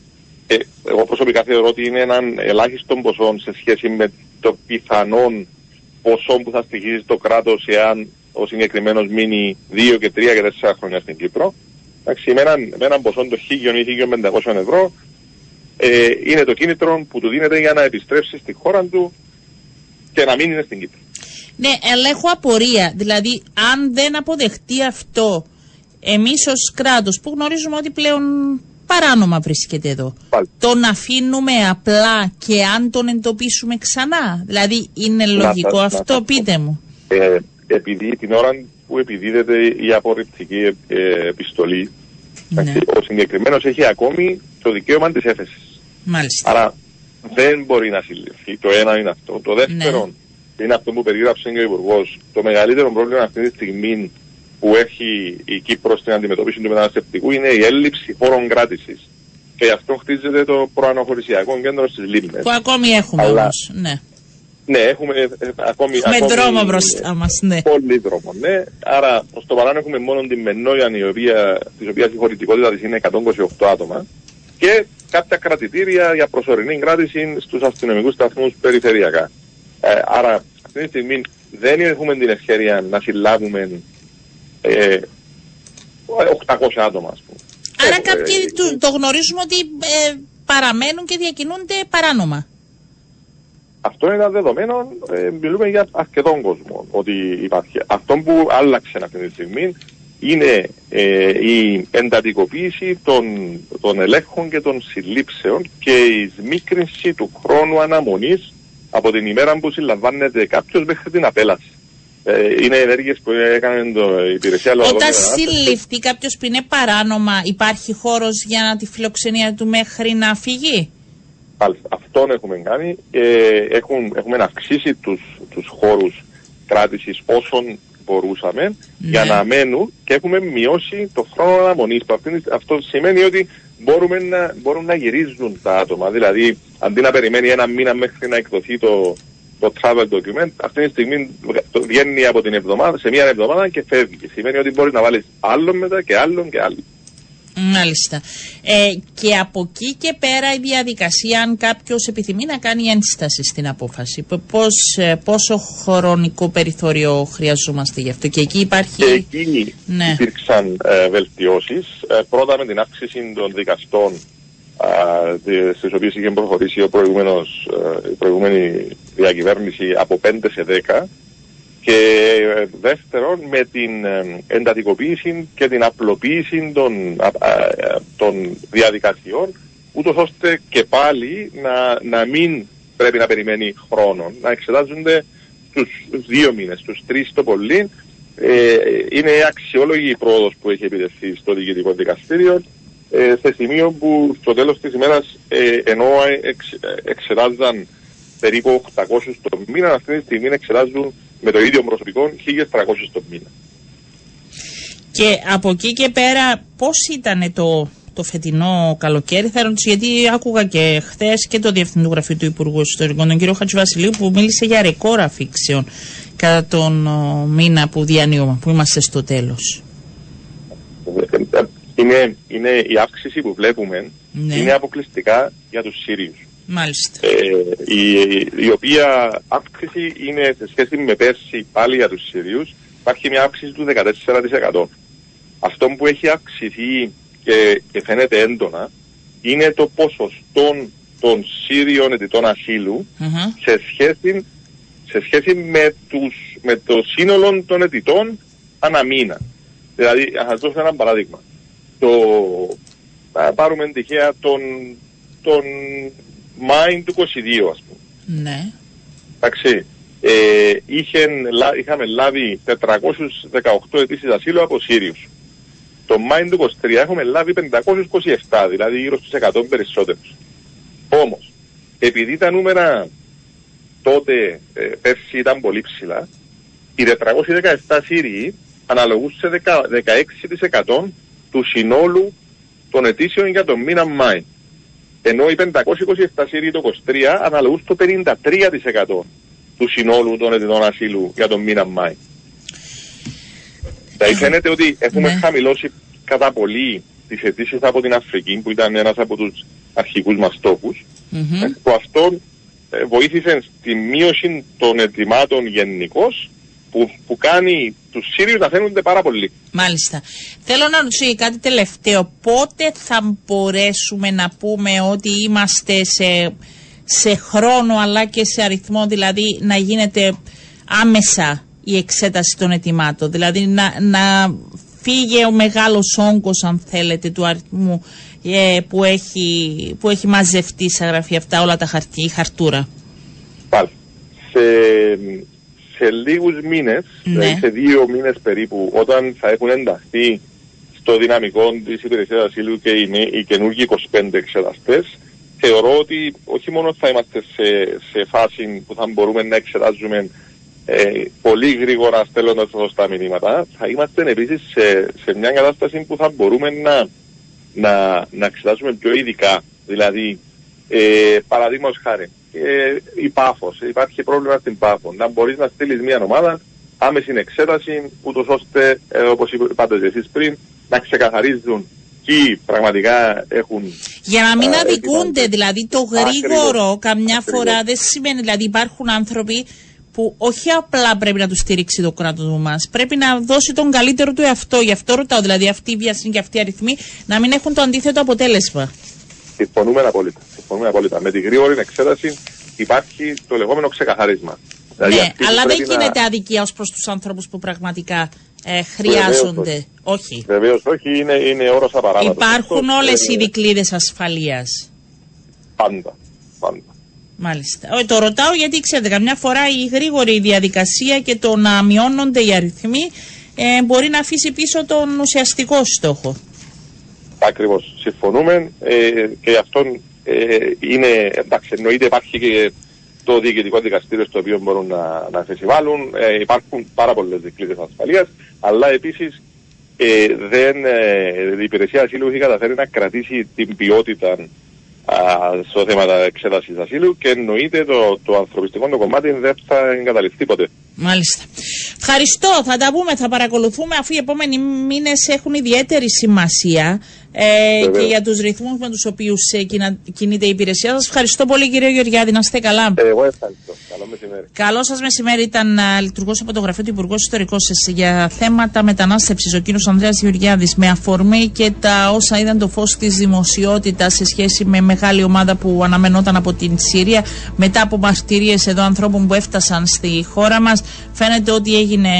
ε, εγώ προσωπικά θεωρώ ότι είναι έναν ελάχιστο ποσό σε σχέση με το πιθανόν ποσό που θα στοιχίζει το κράτος εάν ο συγκεκριμένος μείνει 2 και 3 και 4 χρόνια στην Κύπρο. Εντάξει, με, έναν, με έναν ποσό το 1.000 ή 1.500 ευρώ ε, είναι το κίνητρο που του δίνεται για να επιστρέψει στη χώρα του και να μείνει στην Κύπρο. Ναι, αλλά έχω απορία. Δηλαδή, αν δεν αποδεχτεί αυτό εμείς ως κράτος που γνωρίζουμε ότι πλέον παράνομα βρίσκεται εδώ. Πάλι. Τον αφήνουμε απλά και αν τον εντοπίσουμε ξανά. Δηλαδή είναι λογικό αυτό, πείτε μου. Ε, επειδή την ώρα που επιδίδεται η απορριπτική ε, επιστολή, ναι. ο συγκεκριμένος έχει ακόμη το δικαίωμα της έφεσης. Μάλιστα. Άρα δεν μπορεί να συλληφθεί. Το ένα είναι αυτό. Το δεύτερο ναι. είναι αυτό που περιγράψε και ο Υπουργός. Το μεγαλύτερο πρόβλημα αυτή τη στιγμή που έχει η Κύπρος στην αντιμετώπιση του μεταναστευτικού είναι η έλλειψη χώρων κράτησης. Και γι' αυτό χτίζεται το προανοχωρησιακό κέντρο στις Λίμνες. Που ακόμη έχουμε Αλλά... όμως. Ναι. Ναι, έχουμε ε, ε ακόμη. Έχουμε ακόμη, δρόμο μπροστά μας, ναι. Πολύ δρόμο, ναι. Άρα, προς το παρόν έχουμε μόνο την Μενόγιαν, η οποία, της οποίας η χωρητικότητα της είναι 128 άτομα. Και κάποια κρατητήρια για προσωρινή κράτηση στους αστυνομικούς σταθμούς περιφερειακά. Ε, άρα, αυτή τη στιγμή δεν έχουμε την ευκαιρία να συλλάβουμε 800 ε, άτομα, ας πούμε. Άρα κάποιοι ε, το γνωρίζουμε ότι ε, παραμένουν και διακινούνται παράνομα. Αυτό είναι ένα δεδομένο, ε, μιλούμε για αρκετόν κόσμο ότι υπάρχει. Αυτό που άλλαξε αυτή τη στιγμή είναι η εντατικοποίηση των, των ελέγχων και των συλλήψεων και η σμίκρινση του χρόνου αναμονής από την ημέρα που συλλαμβάνεται κάποιος μέχρι την απέλαση. Ε, είναι ενέργειες που έκανε το, η υπηρεσία Όταν συλληφθεί κάποιος που είναι παράνομα, υπάρχει χώρος για τη φιλοξενία του μέχρι να φύγει; Αυτόν έχουμε κάνει. Ε, έχουν, έχουμε αυξήσει τους, τους χώρους κράτησης όσων μπορούσαμε ναι. για να μένουν και έχουμε μειώσει το χρόνο αναμονής. Αυτό σημαίνει ότι μπορούμε να, μπορούν να γυρίζουν τα άτομα. Δηλαδή, αντί να περιμένει ένα μήνα μέχρι να εκδοθεί το, το travel document αυτή τη στιγμή βγαίνει από την εβδομάδα σε μία εβδομάδα και φεύγει. Σημαίνει ότι μπορείς να βάλεις άλλον μετά και άλλον και άλλον. Μάλιστα. Ε, και από εκεί και πέρα η διαδικασία, αν κάποιος επιθυμεί να κάνει ένσταση στην απόφαση, πώς, ε, πόσο χρονικό περιθώριο χρειαζόμαστε γι' αυτό; Και εκεί υπάρχει. Και εκεί ναι. υπήρξαν ε, βελτιώσεις. Ε, πρώτα με την αύξηση των δικαστών στις οποίες είχε προχωρήσει ο προηγούμενος, ε, η προηγούμενη διακυβέρνηση από 5 σε 10 και ε, δεύτερον με την ε, εντατικοποίηση και την απλοποίηση των, των διαδικασιών ούτως ώστε και πάλι να, να μην πρέπει να περιμένει χρόνος, να εξετάζονται στους δύο μήνες, στους τρεις το πολύ. Ε, είναι αξιόλογη η πρόοδος που έχει επιτευχθεί στο Διοικητικό Δικαστήριο ε, σε σημείο που στο τέλος της ημέρας ε, ενώ εξ, εξετάζαν περίπου 800 το μήνα, αυτή τη στιγμή εξετάζουν με το ίδιο προσωπικό 1.300 το μήνα. Και από εκεί και πέρα, πώς ήταν το, το φετινό καλοκαίρι, θα ρωτήσω, γιατί άκουγα και χθες και το Διευθυντή του Γραφείου του Υπουργού Ιστορικών, τον κύριο Χατζηβασιλείου, που μίλησε για ρεκόρ αφήξεων κατά τον ο, μήνα που διανύουμε, που είμαστε στο τέλος. Είναι, είναι η αύξηση που βλέπουμε Ναι. είναι αποκλειστικά για τους Σύριους. Μάλιστα. Ε, η, η οποία αύξηση είναι σε σχέση με πέρσι πάλι για τους Σύριους υπάρχει μια αύξηση του 14%. Αυτό που έχει αυξηθεί και, και φαίνεται έντονα είναι το ποσοστό των Σύριων αιτητών ασύλου Μμμ. σε σχέση, σε σχέση με, τους, με το σύνολο των αιτητών ανά μήνα. Δηλαδή, να σας δώσω ένα παράδειγμα. Το, να πάρουμε τυχαία τον, τον Μάιν του 22, ας πούμε. Ναι. Εντάξει, ε, είχε, λά- είχαμε λάβει 418 αιτήσεις ασύλου από Σύριους. Το Μάιν του 23 έχουμε λάβει 527, δηλαδή γύρω στους 100 περισσότερους. Όμως, επειδή τα νούμερα τότε ε, πέρσι ήταν πολύ ψηλά, οι 417 Σύριοι αναλογούν σε 10 16% του συνόλου των αιτήσεων για τον μήνα Μάη. Ενώ οι 527 Σύριοι το 23 αναλογούν στο 53% του συνόλου των αιτητών ασύλου για τον μήνα Μάη. Δηλαδή φαίνεται ότι έχουμε Ναι. χαμηλώσει κατά πολύ τις αιτήσεις από την Αφρική που ήταν ένας από τους αρχικούς μας στόχους Μμμ. ε, που αυτό ε, βοήθησε στη μείωση των ετοιμάτων γενικώς που, που κάνει τους Σύριους να φαίνονται πάρα πολύ. Μάλιστα. Θέλω να ρωτήσω για κάτι τελευταίο. Πότε θα μπορέσουμε να πούμε ότι είμαστε σε, σε χρόνο αλλά και σε αριθμό, δηλαδή να γίνεται άμεσα η εξέταση των ετοιμάτων. Δηλαδή να, να φύγει ο μεγάλος όγκος, αν θέλετε, του αριθμού ε, που, έχει, που έχει μαζευτεί στα γραφεία αυτά όλα τα χαρτί, η χαρτούρα. Πάλι. Σε, σε λίγους μήνες, Ναι. δηλαδή σε δύο μήνες περίπου, όταν θα έχουν ενταχθεί στο δυναμικό της υπηρεσίας ασύλου και οι, νέοι- οι καινούργιοι 25 εξεταστές, θεωρώ ότι όχι μόνο θα είμαστε σε, σε φάση που θα μπορούμε να εξετάζουμε ε, πολύ γρήγορα στέλνοντας τα σωστά μηνύματα, θα είμαστε επίσης σε, σε μια κατάσταση που θα μπορούμε να, να, να εξετάζουμε πιο ειδικά. Δηλαδή, ε, παραδείγματος χάρη, ε, η πάφος. Υπάρχει πρόβλημα στην πάφο. Να μπορείς να στείλεις μια ομάδα άμεση εξέταση, ούτως ώστε, ε, όπως είπατε εσείς πριν, να ξεκαθαρίζουν ποιοι πραγματικά έχουν. Για να μην Α, αδικούνται, ετοιμάζονται. δηλαδή το Ακριβώς. γρήγορο καμιά Ακριβώς. φορά δεν σημαίνει, δηλαδή υπάρχουν άνθρωποι που όχι απλά πρέπει να τους στηρίξει το κράτος μας, πρέπει να δώσει τον καλύτερο του εαυτό. Γι' αυτό ρωτάω, δηλαδή αυτή η βιασύνη και αυτοί οι αριθμοί να μην έχουν το αντίθετο αποτέλεσμα. Συμφωνούμε απόλυτα. Συμφωνούμε απόλυτα. Με τη γρήγορη εξέταση υπάρχει το λεγόμενο ξεκαθαρίσμα. Δηλαδή ναι, αυτοί που αλλά δεν πρέπει να- γίνεται αδικία ως προς τους ανθρώπους που πραγματικά ε, χρειάζονται. όχι. όχι. Βεβαίως όχι, είναι, είναι όρος απαράβατο. Υπάρχουν Αυτό, όλες ε, οι δικλείδες ασφαλείας. Πάντα. πάντα. Μάλιστα. Όχι, το ρωτάω γιατί ξέρετε, καμιά φορά η γρήγορη διαδικασία και το να μειώνονται οι αριθμοί ε, μπορεί να αφήσει πίσω τον ουσιαστικό στόχο. Ακριβώς. Συμφωνούμε ε, και γι' αυτό ε, είναι, εντάξει, εννοείται υπάρχει και το διοικητικό δικαστήριο στο οποίο μπορούν να, να θεσιβάλλουν. Ε, υπάρχουν πάρα πολλές δικλείδες ασφαλείας, αλλά επίσης ε, δεν, ε, η υπηρεσία ασύλου έχει καταφέρει να κρατήσει την ποιότητα α, στο θέμα εξέτασης ασύλου και εννοείται το, το ανθρωπιστικό το κομμάτι δεν θα εγκαταλειφθεί ποτέ. Μάλιστα. Ευχαριστώ. Θα τα πούμε, θα παρακολουθούμε αφού οι επόμενοι μήνες έχουν ιδιαίτερη σημασία ε, Βεβαίως. και για τους ρυθμούς με τους οποίους ε, κυνα- κινείται η υπηρεσία σας. Ευχαριστώ πολύ, κύριε Γεωργιάδη. Να είστε καλά. Ε, εγώ ευχαριστώ. Καλό μεσημέρι. Καλό σας μεσημέρι. Ήταν λειτουργός από το γραφείο του Υπουργού Ιστορικών σας για θέματα μετανάστευσης ο κύριος Ανδρέας Γεωργιάδης με αφορμή και τα όσα είδαν το φως της δημοσιότητας σε σχέση με μεγάλη ομάδα που αναμενόταν από την Συρία μετά από μαρτυρίες εδώ ανθρώπων που έφτασαν στη χώρα μας. Φαίνεται ότι έγινε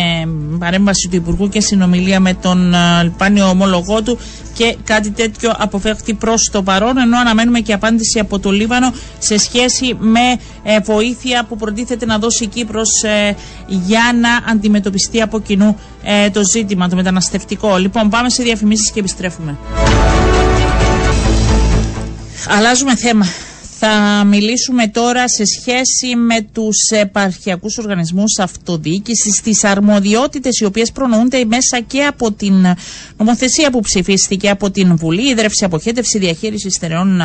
παρέμβαση του Υπουργού και συνομιλία με τον ε, λιπάνιο ομόλογό του και κάτι τέτοιο αποφεύχθη προς το παρόν, ενώ αναμένουμε και απάντηση από το Λίβανο σε σχέση με ε, βοήθεια που προτίθεται να δώσει η Κύπρος ε, για να αντιμετωπιστεί από κοινού ε, το ζήτημα, το μεταναστευτικό. Λοιπόν, πάμε σε διαφημίσεις και επιστρέφουμε. Αλλάζουμε θέμα. Θα μιλήσουμε τώρα σε σχέση με τους επαρχιακούς οργανισμούς αυτοδιοίκησης, τις αρμοδιότητες οι οποίες προνοούνται μέσα και από την νομοθεσία που ψηφίστηκε από την Βουλή, ίδρυυση, αποχέτευση, διαχείριση στερεών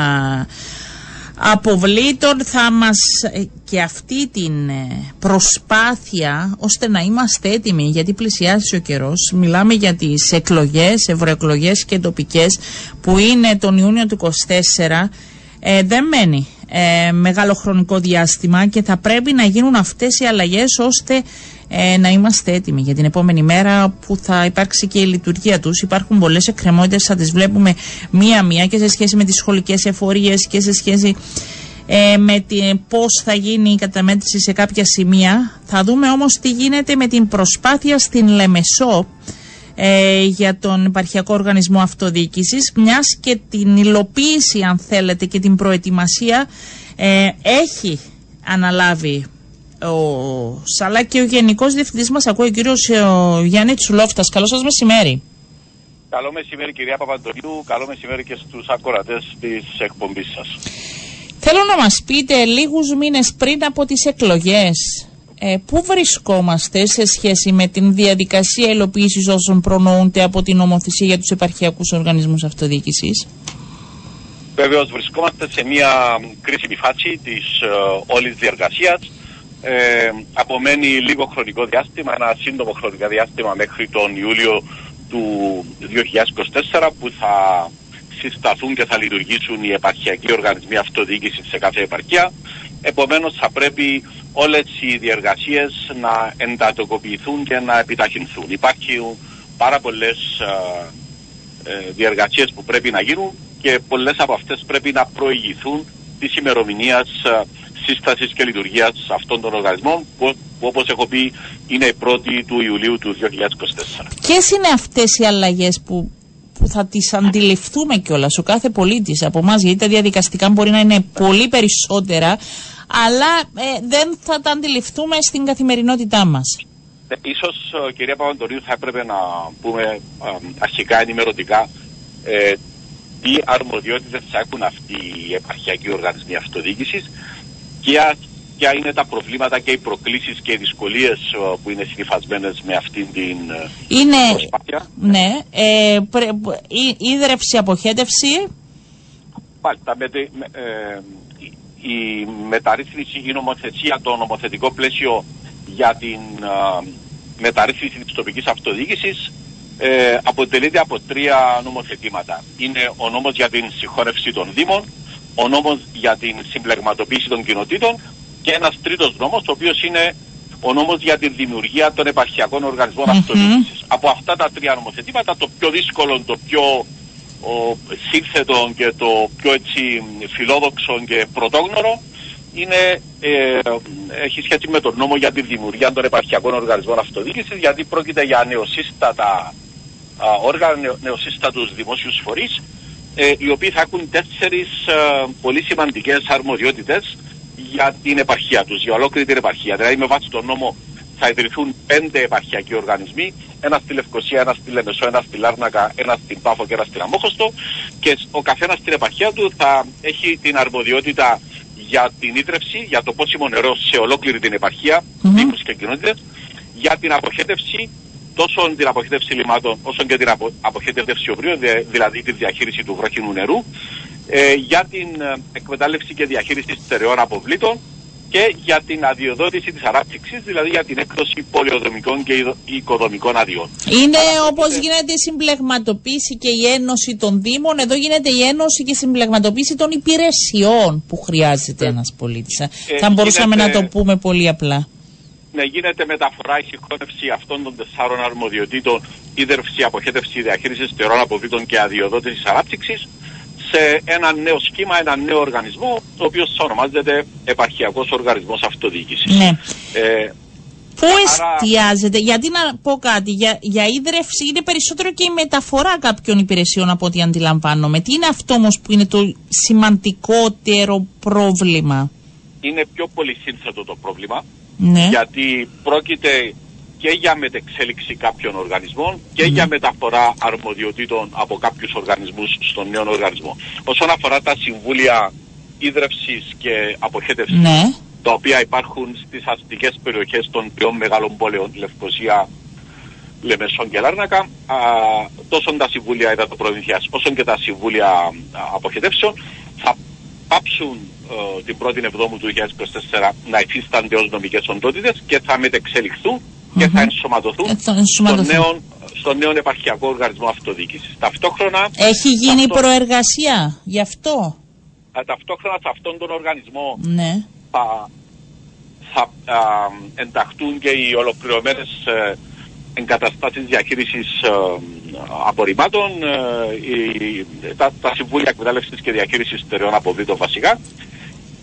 αποβλήτων. Θα μας ε, και αυτή την ε, προσπάθεια ώστε να είμαστε έτοιμοι γιατί πλησιάζει ο καιρός μιλάμε για τις εκλογές, ευρωεκλογές και τοπικές που είναι τον Ιούνιο του 24 ε, δεν μένει ε, μεγάλο χρονικό διάστημα και θα πρέπει να γίνουν αυτές οι αλλαγές ώστε ε, να είμαστε έτοιμοι για την επόμενη μέρα που θα υπάρξει και η λειτουργία τους. Υπάρχουν πολλές εκκρεμότητες, θα τις βλέπουμε μία-μία και σε σχέση με τις σχολικές εφορίες και σε σχέση ε, με την, πώς θα γίνει η καταμέτρηση σε κάποια σημεία. Θα δούμε όμως τι γίνεται με την προσπάθεια στην Λεμεσό ε, για τον επαρχιακό οργανισμό αυτοδιοίκησης μιας και την υλοποίηση αν θέλετε και την προετοιμασία ε, έχει αναλάβει ο Σαλά και ο Γενικός Διευθυντής μας ακούει, ο κύριος Γιάννη Τσουλόφτα. Καλό σας μεσημέρι. Καλό μεσημέρι, κυρία Παπαντολίου. Καλό μεσημέρι και στους ακροατές της εκπομπής σας. Θέλω να μας πείτε λίγους μήνες πριν από τις εκλογές, ε, πού βρισκόμαστε σε σχέση με την διαδικασία υλοποίησης όσων προνοούνται από την νομοθεσία για τους επαρχιακούς οργανισμούς αυτοδιοίκησης; Βεβαίως, βρισκόμαστε σε μια κρίσιμη φάση της ε, όλης διεργασία ε, απομένει λίγο χρονικό διάστημα, ένα σύντομο χρονικό διάστημα μέχρι τον Ιούλιο του 2024 που θα συσταθούν και θα λειτουργήσουν οι επαρχιακοί οργανισμοί αυτοδιοίκησης σε κάθε επαρχία. Επομένως θα πρέπει όλες οι διεργασίες να εντατοκοποιηθούν και να επιταχυνθούν. Υπάρχουν πάρα πολλές ε, διεργασίες που πρέπει να γίνουν και πολλές από αυτές πρέπει να προηγηθούν της ημερομηνίας σύστασης και λειτουργίας αυτών των οργανισμών, που, που όπως έχω πει είναι η πρώτη του Ιουλίου του 2024. Ποιες είναι αυτές οι αλλαγές που, που θα τις αντιληφθούμε κιόλας; Ο κάθε πολίτης από εμάς, γιατί τα διαδικαστικά μπορεί να είναι πολύ περισσότερα, αλλά ε, δεν θα τα αντιληφθούμε στην καθημερινότητά μας. Ε, ίσως, ε, κυρία Παπαντορίου, θα έπρεπε να πούμε αρχικά ενημερωτικά ε, τι αρμοδιότητες θα έχουν αυτοί οι επαρχιακοί οργανισμοί αυτοδιοίκησης ποια, είναι τα προβλήματα και οι προκλήσεις και οι δυσκολίες ε, που είναι συνειφασμένες με αυτήν την ε, είναι, προσπάθεια. Ναι, ε, πρε, ίδρυυση, αποχέτευση. Πάλι, τα, με, ε, η μεταρρύθμιση, η νομοθεσία, το νομοθετικό πλαίσιο για την ε, μεταρρύθμιση της τοπικής αυτοδιοίκησης ε, αποτελείται από τρία νομοθετήματα. Είναι ο νόμος για την συγχώρευση των Δήμων, ο νόμος για την συμπλεγματοποίηση των κοινοτήτων και ένας τρίτος νόμος, ο οποίος είναι ο νόμος για τη δημιουργία των επαρχιακών οργανισμών mm-hmm. αυτοδιοίκησης. Από αυτά τα τρία νομοθετήματα, το πιο δύσκολο, το πιο ο, σύνθετο και το πιο έτσι φιλόδοξο και πρωτόγνωρο είναι, ε, έχει σχέση με τον νόμο για τη δημιουργία των επαρχιακών οργανισμών αυτοδιοίκησης γιατί πρόκειται για νεοσύστατα όργανα, νεοσύστατους δημόσιους φορείς ε, οι οποίοι θα έχουν τέσσερις ε, πολύ σημαντικές αρμοδιότητες για την επαρχία τους, για ολόκληρη την επαρχία. Δηλαδή με βάση τον νόμο θα ιδρυθούν πέντε επαρχιακοί οργανισμοί, ένας στη Λευκοσία, ένας στη Λεμεσό, ένας στη Λάρνακα, ένας στην Πάφο και ένας στην Αμόχωστο και ο καθένας στην επαρχία του θα έχει την αρμοδιότητα για την ίδρυυση, για το πόσιμο νερό σε ολόκληρη την επαρχία, mm-hmm. και κοινότητες, για την αποχέτευση τόσο την αποχέτευση λιμάτων όσο και την απο, αποχέτευση οβρίων, δηλαδή τη διαχείριση του βροχινού νερού, ε, για την ε, εκμετάλλευση και διαχείριση στερεών αποβλήτων και για την αδειοδότηση της ανάπτυξης, δηλαδή για την έκδοση πολιοδομικών και οικοδομικών αδειών. Είναι όπως γίνεται η συμπλεγματοποίηση και η ένωση των Δήμων, εδώ γίνεται η ένωση και η συμπλεγματοποίηση των υπηρεσιών που χρειάζεται ε, ένας πολίτης. Ε, Θα μπορούσαμε να το πούμε πολύ απλά να γίνεται μεταφορά η συγχώνευση αυτών των τεσσάρων αρμοδιοτήτων, ίδρυυση, αποχέτευση, διαχείρισης στερών αποβλήτων και αδειοδότησης ανάπτυξης σε ένα νέο σχήμα, ένα νέο οργανισμό, το οποίο ονομάζεται Επαρχιακός Οργανισμός Αυτοδιοίκησης. Ναι. Ε, Πού εστιάζεται, γιατί να πω κάτι, για, για ίδρυυση είναι περισσότερο και η μεταφορά κάποιων υπηρεσιών από ό,τι αντιλαμβάνομαι. Τι είναι αυτό όμως που είναι το σημαντικότερο πρόβλημα; Είναι πιο πολύ σύνθετο το πρόβλημα. Ναι. Γιατί πρόκειται και για μετεξέλιξη κάποιων οργανισμών και για μεταφορά αρμοδιοτήτων από κάποιους οργανισμούς στον νέο οργανισμό. Όσον αφορά τα συμβούλια ίδρυυσης και αποχέτευσης Ναι. τα οποία υπάρχουν στις αστικές περιοχές των τριών μεγάλων πόλεων Λευκοσία, Λεμεσόν και Λάρνακα α, τόσο τα συμβούλια υδατοπρομηθειάς όσο και τα συμβούλια α, αποχετεύσεων θα πάψουν ε, την 1η Εβδόμου του 2024 να υφίστανται ως νομικές οντότητες και θα μετεξελιχθούν και θα Μμμ. ενσωματωθούν, Ε, θα ενσωματωθούν. στον νέο, στον νέο επαρχιακό οργανισμό αυτοδιοίκησης. Ταυτόχρονα, Έχει γίνει αυτό- προεργασία γι' αυτό; α, ταυτόχρονα σε αυτόν τον οργανισμό Ναι. θα, θα α, ενταχθούν και οι ολοκληρωμένες ε, εγκαταστάσεις διαχείρισης ε, απορριμμάτων, ε, οι- τα, τα συμβούλια εκμετάλλευσης και διαχείρισης στερεών αποβλήτων βασικά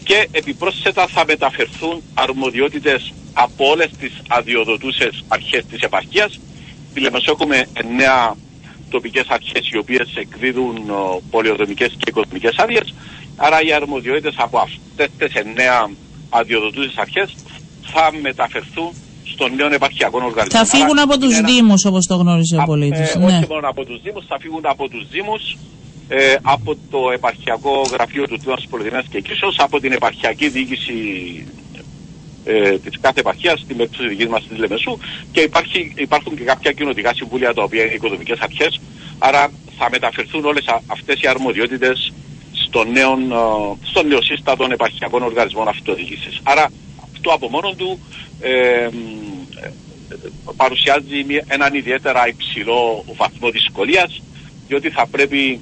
και επιπρόσθετα θα μεταφερθούν αρμοδιότητες από όλες τις αδειοδοτούσες αρχές της επαρχίας. Στη Λεμεσό έχουμε εννέα τοπικές αρχές οι οποίες εκδίδουν ε, πολιοδομικές και οικοδομικές άδειες. Άρα οι αρμοδιότητες από αυτές τις εννέα αδειοδοτούσες αρχές θα μεταφερθούν στον νέο επαρχιακό οργανισμό. Θα φύγουν Άρα από τους είναι ένα- Δήμους όπως το γνώριζε ο Α, πολίτης. ε, ναι. Όχι μόνο από τους Δήμους, θα φύγουν από τους Δήμους, ε, από το επαρχιακό γραφείο του Τμήματος Πολυδυνάς και Εκκλήσεως, από την επαρχιακή διοίκηση ε, της κάθε επαρχίας, στην περίπτωση δικής μας της Λεμεσού και υπάρχει, υπάρχουν και κάποια κοινοτικά συμβούλια τα οποία είναι οικοδομικές αρχές, άρα θα μεταφερθούν όλες α- αυτές οι αρμοδιότητες στον νέο, ε, στον νεοσύστατον επαρχιακών οργανισμών αυτοδιοίκησης. Άρα αυτό από μόνο του ε, μ, ε, παρουσιάζει μια- έναν ιδιαίτερα υψηλό βαθμό δυσκολίας διότι θα πρέπει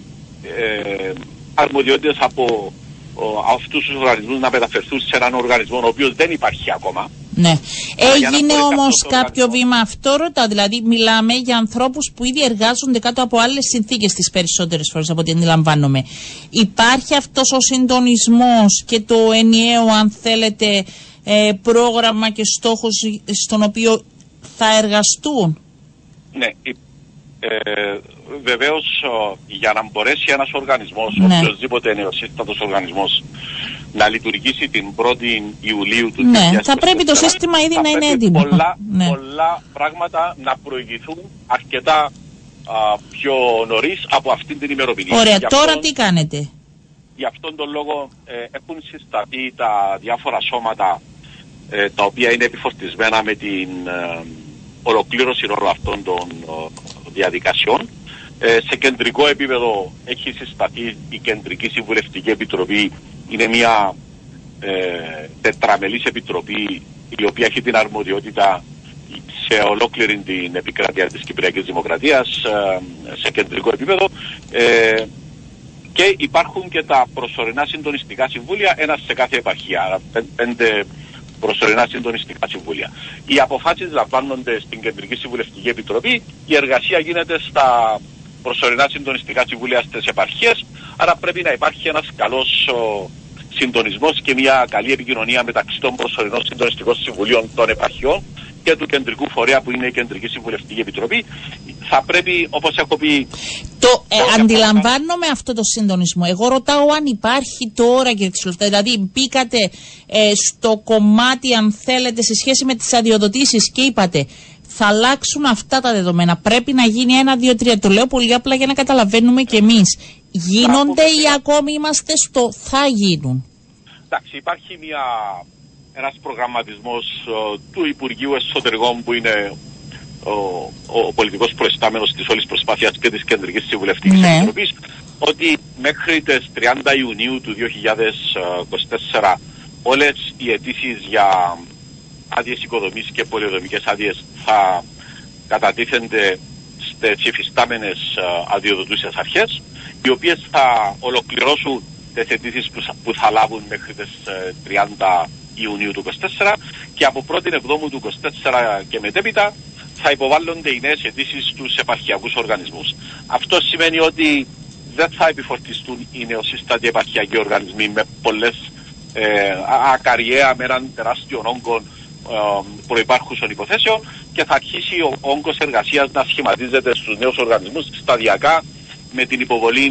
ε, αρμοδιότητες από ο, αυτούς τους οργανισμούς να μεταφερθούν σε έναν οργανισμό ο οποίος δεν υπάρχει ακόμα. Ναι. Αλλά για να Έγινε μπορέσει όμως αυτός ο κάποιο οργανισμός- βήμα αυτό, ρωτά. Δηλαδή, μιλάμε για ανθρώπους που ήδη εργάζονται κάτω από άλλες συνθήκες τις περισσότερες φορές από ό,τι αντιλαμβάνομαι. Υπάρχει αυτός ο συντονισμός και το ενιαίο, αν θέλετε, ε, πρόγραμμα και στόχος στον οποίο θα εργαστούν; Ναι, η- ε, βεβαίως ο, για να μπορέσει ένας οργανισμός, Ναι. ο οποιοδήποτε νεοσύστατος οργανισμός, να λειτουργήσει την 1η Ιουλίου του Ναι, 2024, θα πρέπει το σύστημα ήδη θα να είναι πρέπει έτοιμο. Πολλά, Ναι. πολλά πράγματα να προηγηθούν αρκετά α, πιο νωρίς από αυτή την ημερομηνία. Ωραία, Γι' τώρα αυτόν- τι κάνετε; Γι' αυτόν τον λόγο ε, έχουν συσταθεί τα διάφορα σώματα ε, τα οποία είναι επιφορτισμένα με την ε, ολοκλήρωση όλων αυτών των ε, διαδικασιών. Ε, σε κεντρικό επίπεδο έχει συσταθεί η Κεντρική Συμβουλευτική Επιτροπή. Είναι μια ε, τετραμελής επιτροπή η οποία έχει την αρμοδιότητα σε ολόκληρη την επικράτεια της Κυπριακής Δημοκρατίας ε, σε κεντρικό επίπεδο ε, και υπάρχουν και τα προσωρινά συντονιστικά συμβούλια, ένας σε κάθε επαρχία, άρα πεν- πέντε προσωρινά συντονιστικά συμβούλια. Οι αποφάσεις λαμβάνονται στην Κεντρική Συμβουλευτική Επιτροπή, η εργασία γίνεται στα προσωρινά συντονιστικά συμβούλια στις επαρχίες, άρα πρέπει να υπάρχει ένας καλός ο, συντονισμός και μια καλή επικοινωνία μεταξύ των προσωρινών συντονιστικών συμβουλίων των επαρχιών και του κεντρικού φορέα που είναι η Κεντρική Συμβουλευτική Επιτροπή. Θα πρέπει, όπως έχω πει, Το, ε, Κάποια αντιλαμβάνομαι αυτό το συντονισμό. Εγώ ρωτάω αν υπάρχει τώρα, κύριε Ξυλοφτά. Δηλαδή, μπήκατε ε, στο κομμάτι, αν θέλετε, σε σχέση με τις αδειοδοτήσεις και είπατε θα αλλάξουν αυτά τα δεδομένα. Πρέπει να γίνει ένα, δύο, τρία. Το λέω πολύ απλά για να καταλαβαίνουμε κι εμείς. Γίνονται πούμε, ή ναι. ακόμη είμαστε στο θα γίνουν. Εντάξει, υπάρχει μια, ένας προγραμματισμός ε, του Υπουργείου Εσωτερικών που είναι ο, ο πολιτικός προϊστάμενος της όλης προσπάθειας και της Κεντρικής Συμβουλευτικής Ναι. Επιτροπής ότι μέχρι τις 30 Ιουνίου του 2024 όλες οι αιτήσεις για άδειες οικοδομής και πολυοδομικές άδειες θα κατατίθενται στις υφιστάμενες ε, αδειοδοτούσες αρχές οι οποίες θα ολοκληρώσουν τις αιτήσεις που, θα- που θα λάβουν μέχρι τις ε, 30 Ιουνίου του 2024 και από 1η Εβδόμου του 2024 και μετέπειτα θα υποβάλλονται οι νέες αιτήσεις στους επαρχιακούς οργανισμούς. Αυτό σημαίνει ότι δεν θα επιφορτιστούν οι νεοσύστατοι επαρχιακοί οργανισμοί με πολλές ε, α- ακαριέα με έναν τεράστιο όγκο ε, προϋπάρχουσων υποθέσεων και θα αρχίσει ο όγκος εργασίας να σχηματίζεται στους νέους οργανισμούς σταδιακά με την υποβολή ε,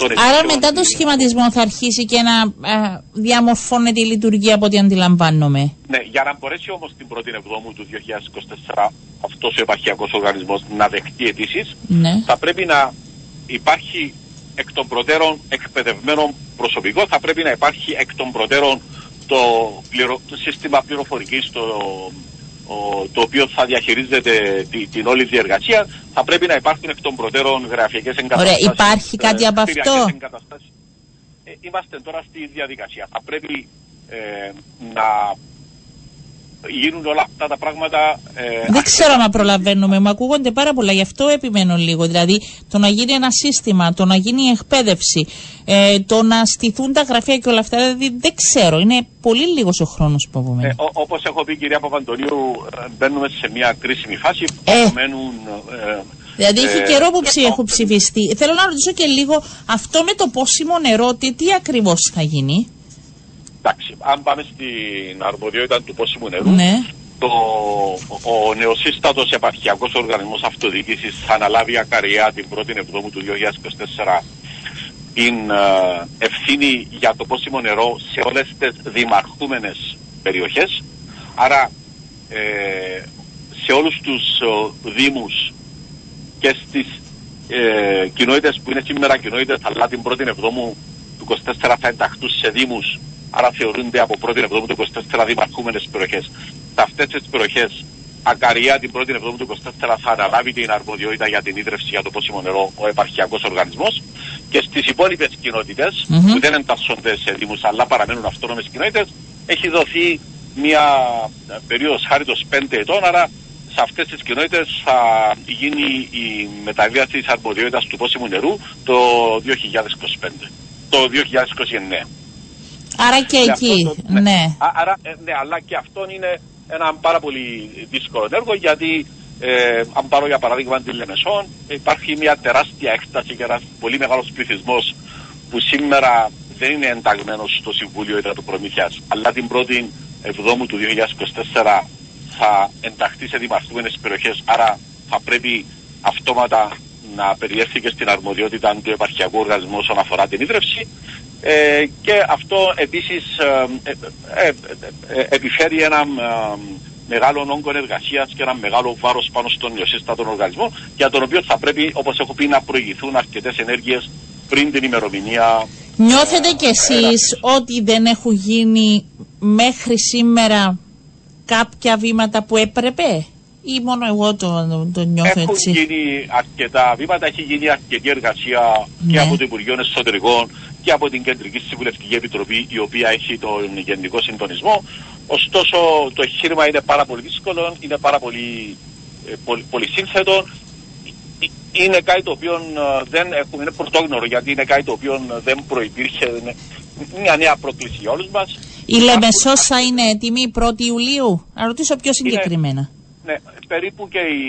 των Άρα αιτήσεων. μετά το σχηματισμό θα αρχίσει και να ε, διαμορφώνεται η λειτουργία από ό,τι αντιλαμβάνομαι. Ναι, για να μπορέσει όμως την 1η Εβδόμου του 2024 αυτός ο επαρχιακός οργανισμός να δεχτεί αιτήσεις, Ναι. θα πρέπει να υπάρχει εκ των προτέρων εκπαιδευμένο προσωπικό, θα πρέπει να υπάρχει εκ των προτέρων το, πληρο, το σύστημα πληροφορικής, το, ο, το οποίο θα διαχειρίζεται τη, την όλη διεργασία, θα πρέπει να υπάρχουν εκ των προτέρων γραφικές εγκαταστάσεις. Ωραία, υπάρχει κάτι ε, από αυτό; εγκαταστάσεις. Ε, είμαστε τώρα στη διαδικασία. Θα πρέπει ε, να γίνουν όλα αυτά τα πράγματα. Ε, Δεν ξέρω αν προλαβαίνουμε, μου ακούγονται πάρα πολλά, γι' αυτό επιμένω λίγο. Δηλαδή, το να γίνει ένα σύστημα, το να γίνει η εκπαίδευση, ε, το να στηθούν τα γραφεία και όλα αυτά, δηλαδή δεν ξέρω. Είναι πολύ λίγος ο χρόνος που απομένει. Ε, Όπως έχω πει, κυρία Παπαντονίου, ε, μπαίνουμε σε μια κρίσιμη φάση. Ε. Απομένουν, ε, Δηλαδή έχει ε, καιρό που και ψη, το- έχω ψηφιστεί. Θέλω να ρωτήσω και λίγο αυτό με το πόσιμο νερό, τι, τι ακριβώς θα γίνει; Εντάξει, αν πάμε στην αρμοδιότητα του πόσιμου νερού, Ναι. το, ο νεοσύστατος επαρχιακός οργανισμός αυτοδιοίκησης θα αναλάβει ακαριά την 1η Εβδόμου του 2024 την ε, ευθύνη για το πόσιμο νερό σε όλες τις δημαρχούμενες περιοχές. Άρα ε, σε όλους τους ε, δήμους και στις ε, κοινότητες που είναι σήμερα κοινότητες αλλά την 1η Εβδόμου του 24 θα ενταχθούν σε δήμους άρα θεωρούνται από 1η Εβδόμου του 24 δημαρχούμενες περιοχές. Σε αυτές τις περιοχές ακαριά την 1η Εβδόμου του 24 θα αναλάβει την αρμοδιότητα για την ίδρυυση για το πόσιμο νερό ο επαρχιακός οργανισμός και στις υπόλοιπες κοινότητες Μμμ. που δεν εντάσσονται σε δήμους αλλά παραμένουν αυτόνομες κοινότητες έχει δοθεί μια ε, περίοδος χάριτος 5 ετών άρα σε αυτές τις κοινότητες θα γίνει η μεταβίαση της αρμοδιότητας του πόσιμου νερού το 2025, το 2029. Άρα και Και εκεί, αυτό το- ναι. Α- Άρα, ε, ναι, αλλά και αυτό είναι ένα πάρα πολύ δύσκολο έργο γιατί ε, αν πάρω για παράδειγμα την Λεμεσόν υπάρχει μια τεράστια έκταση και ένας πολύ μεγάλος πληθυσμός που σήμερα δεν είναι ενταγμένος στο Συμβούλιο Υδατοπρομήθειας αλλά την 1η Εβδόμου του 2024 θα ενταχθεί σε δημαρχούμενες περιοχές άρα θα πρέπει αυτόματα να περιέλθει και στην αρμοδιότητα του επαρχιακού οργανισμού όσον αφορά την ίδρυυση ε, και αυτό επίσης ε, ε, ε, ε, επιφέρει ένα ε, μεγάλο όγκο εργασία και ένα μεγάλο βάρος πάνω στον νεοσύστατο οργανισμό για τον οποίο θα πρέπει όπως έχω πει να προηγηθούν αρκετές ενέργειες πριν την ημερομηνία Νιώθετε κι εσείς ότι δεν έχουν γίνει μέχρι σήμερα κάποια βήματα που έπρεπε ή μόνο εγώ το, το, το νιώθω Έχουν έτσι; γίνει αρκετά βήματα, έχει γίνει αρκετή εργασία και Ναι. από το Υπουργείο Εσωτερικών και από την Κεντρική Συμβουλευτική Επιτροπή η οποία έχει τον γενικό συντονισμό. Ωστόσο το εγχείρημα είναι πάρα πολύ δύσκολο, είναι πάρα πολύ, ε, πολύ, πολύ σύνθετο. Ε, Είναι κάτι το οποίο ε, δεν έχουμε, είναι πρωτόγνωρο γιατί είναι κάτι το οποίο ε, δεν προϋπήρχε, είναι μια νέα πρόκληση για όλους μας. Η Λεμεσός θα είναι έτοιμη 1η Ιουλίου. Να ρωτήσω πιο συγκεκριμένα. Ναι, περίπου και οι,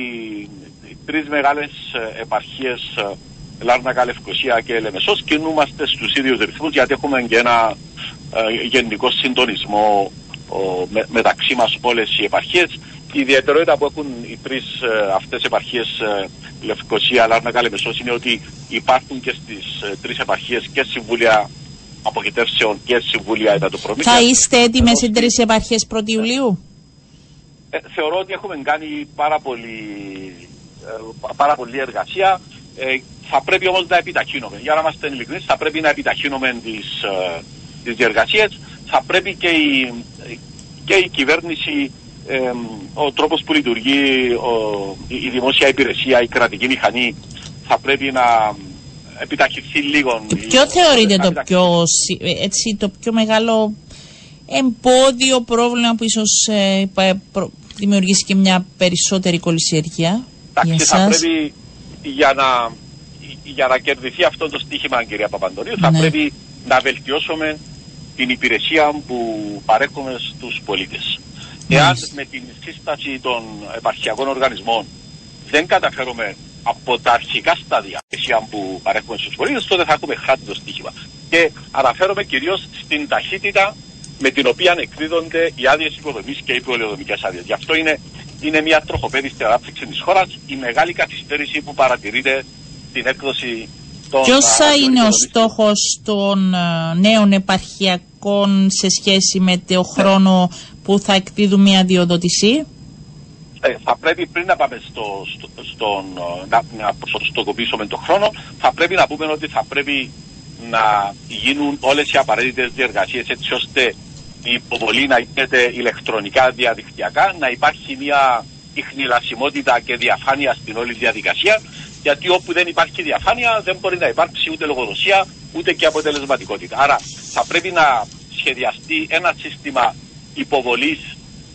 οι τρεις μεγάλες ε, επαρχίες ε, Λάρνακα, Λευκοσία και Λεμεσός κινούμαστε στους ίδιους ρυθμούς γιατί έχουμε και ένα ε, γενικό συντονισμό ο, με- μεταξύ μας όλες οι επαρχίες. Η ιδιαιτερότητα που έχουν οι τρεις ε, αυτές επαρχίες ε, Λευκοσία, Λάρνακα, Λεμεσός είναι ότι υπάρχουν και στις ε, τρεις επαρχίες και συμβούλια απογοητεύσεων και συμβούλια εντατοπρομήθειας. Θα είστε έτοιμες Ενώ οι τρεις επαρχίες 1η Ιουλίου; Ε, θεωρώ ότι έχουμε κάνει πάρα πολύ, ε, πάρα πολύ εργασία. Ε, θα πρέπει όμως να επιταχύνουμε. Για να είμαστε ειλικρινείς, θα πρέπει να επιταχύνουμε τις, ε, τις διεργασίες. Θα πρέπει και η, και η κυβέρνηση, ε, ο τρόπος που λειτουργεί ο, η, η δημόσια υπηρεσία, η κρατική μηχανή, θα πρέπει να επιταχυνθεί λίγο. Ποιο θεωρείτε να το επιταχυνθεί. πιο, σι- ε, έτσι, το πιο μεγάλο εμπόδιο, πρόβλημα που ίσως ε, πα- προ- δημιουργήσει και μια περισσότερη κολυσιεργία για Εντάξει, θα εσάς; πρέπει για να, για να κερδιθεί αυτό το στίχημα, κυρία Παπαντονίου, θα Ναι. πρέπει να βελτιώσουμε την υπηρεσία που παρέχουμε στους πολίτες. Εάν Μάλιστα. με την σύσταση των επαρχιακών οργανισμών δεν καταφέρουμε από τα αρχικά στάδια υπηρεσία που παρέχουμε στους πολίτες, τότε θα έχουμε χάσει το στίχημα. Και αναφέρομαι κυρίως στην ταχύτητα με την οποία εκδίδονται οι άδειες υποδομής και οι πολεοδομικές άδειες. Γι' αυτό είναι, είναι μια τροχοπέδη στην ανάπτυξη της χώρας η μεγάλη καθυστέρηση που παρατηρείται στην έκδοση των Ποιος α, θα άδειων είναι ο υποδομής. στόχος των ε, νέων επαρχιακών σε σχέση με το χρόνο που θα εκδίδουν μια διοδότηση. Ε, θα πρέπει πριν να πάμε στο, στο, στον, ε, να, να ποσοστοκοπήσουμε τον χρόνο, θα πρέπει να πούμε ότι θα πρέπει να γίνουν όλες οι απαραίτητες διεργασίες έτσι ώστε η υποβολή να γίνεται ηλεκτρονικά διαδικτυακά, να υπάρχει μια ιχνηλασιμότητα και διαφάνεια στην όλη διαδικασία γιατί όπου δεν υπάρχει διαφάνεια δεν μπορεί να υπάρξει ούτε λογοδοσία ούτε και αποτελεσματικότητα. Άρα θα πρέπει να σχεδιαστεί ένα σύστημα υποβολής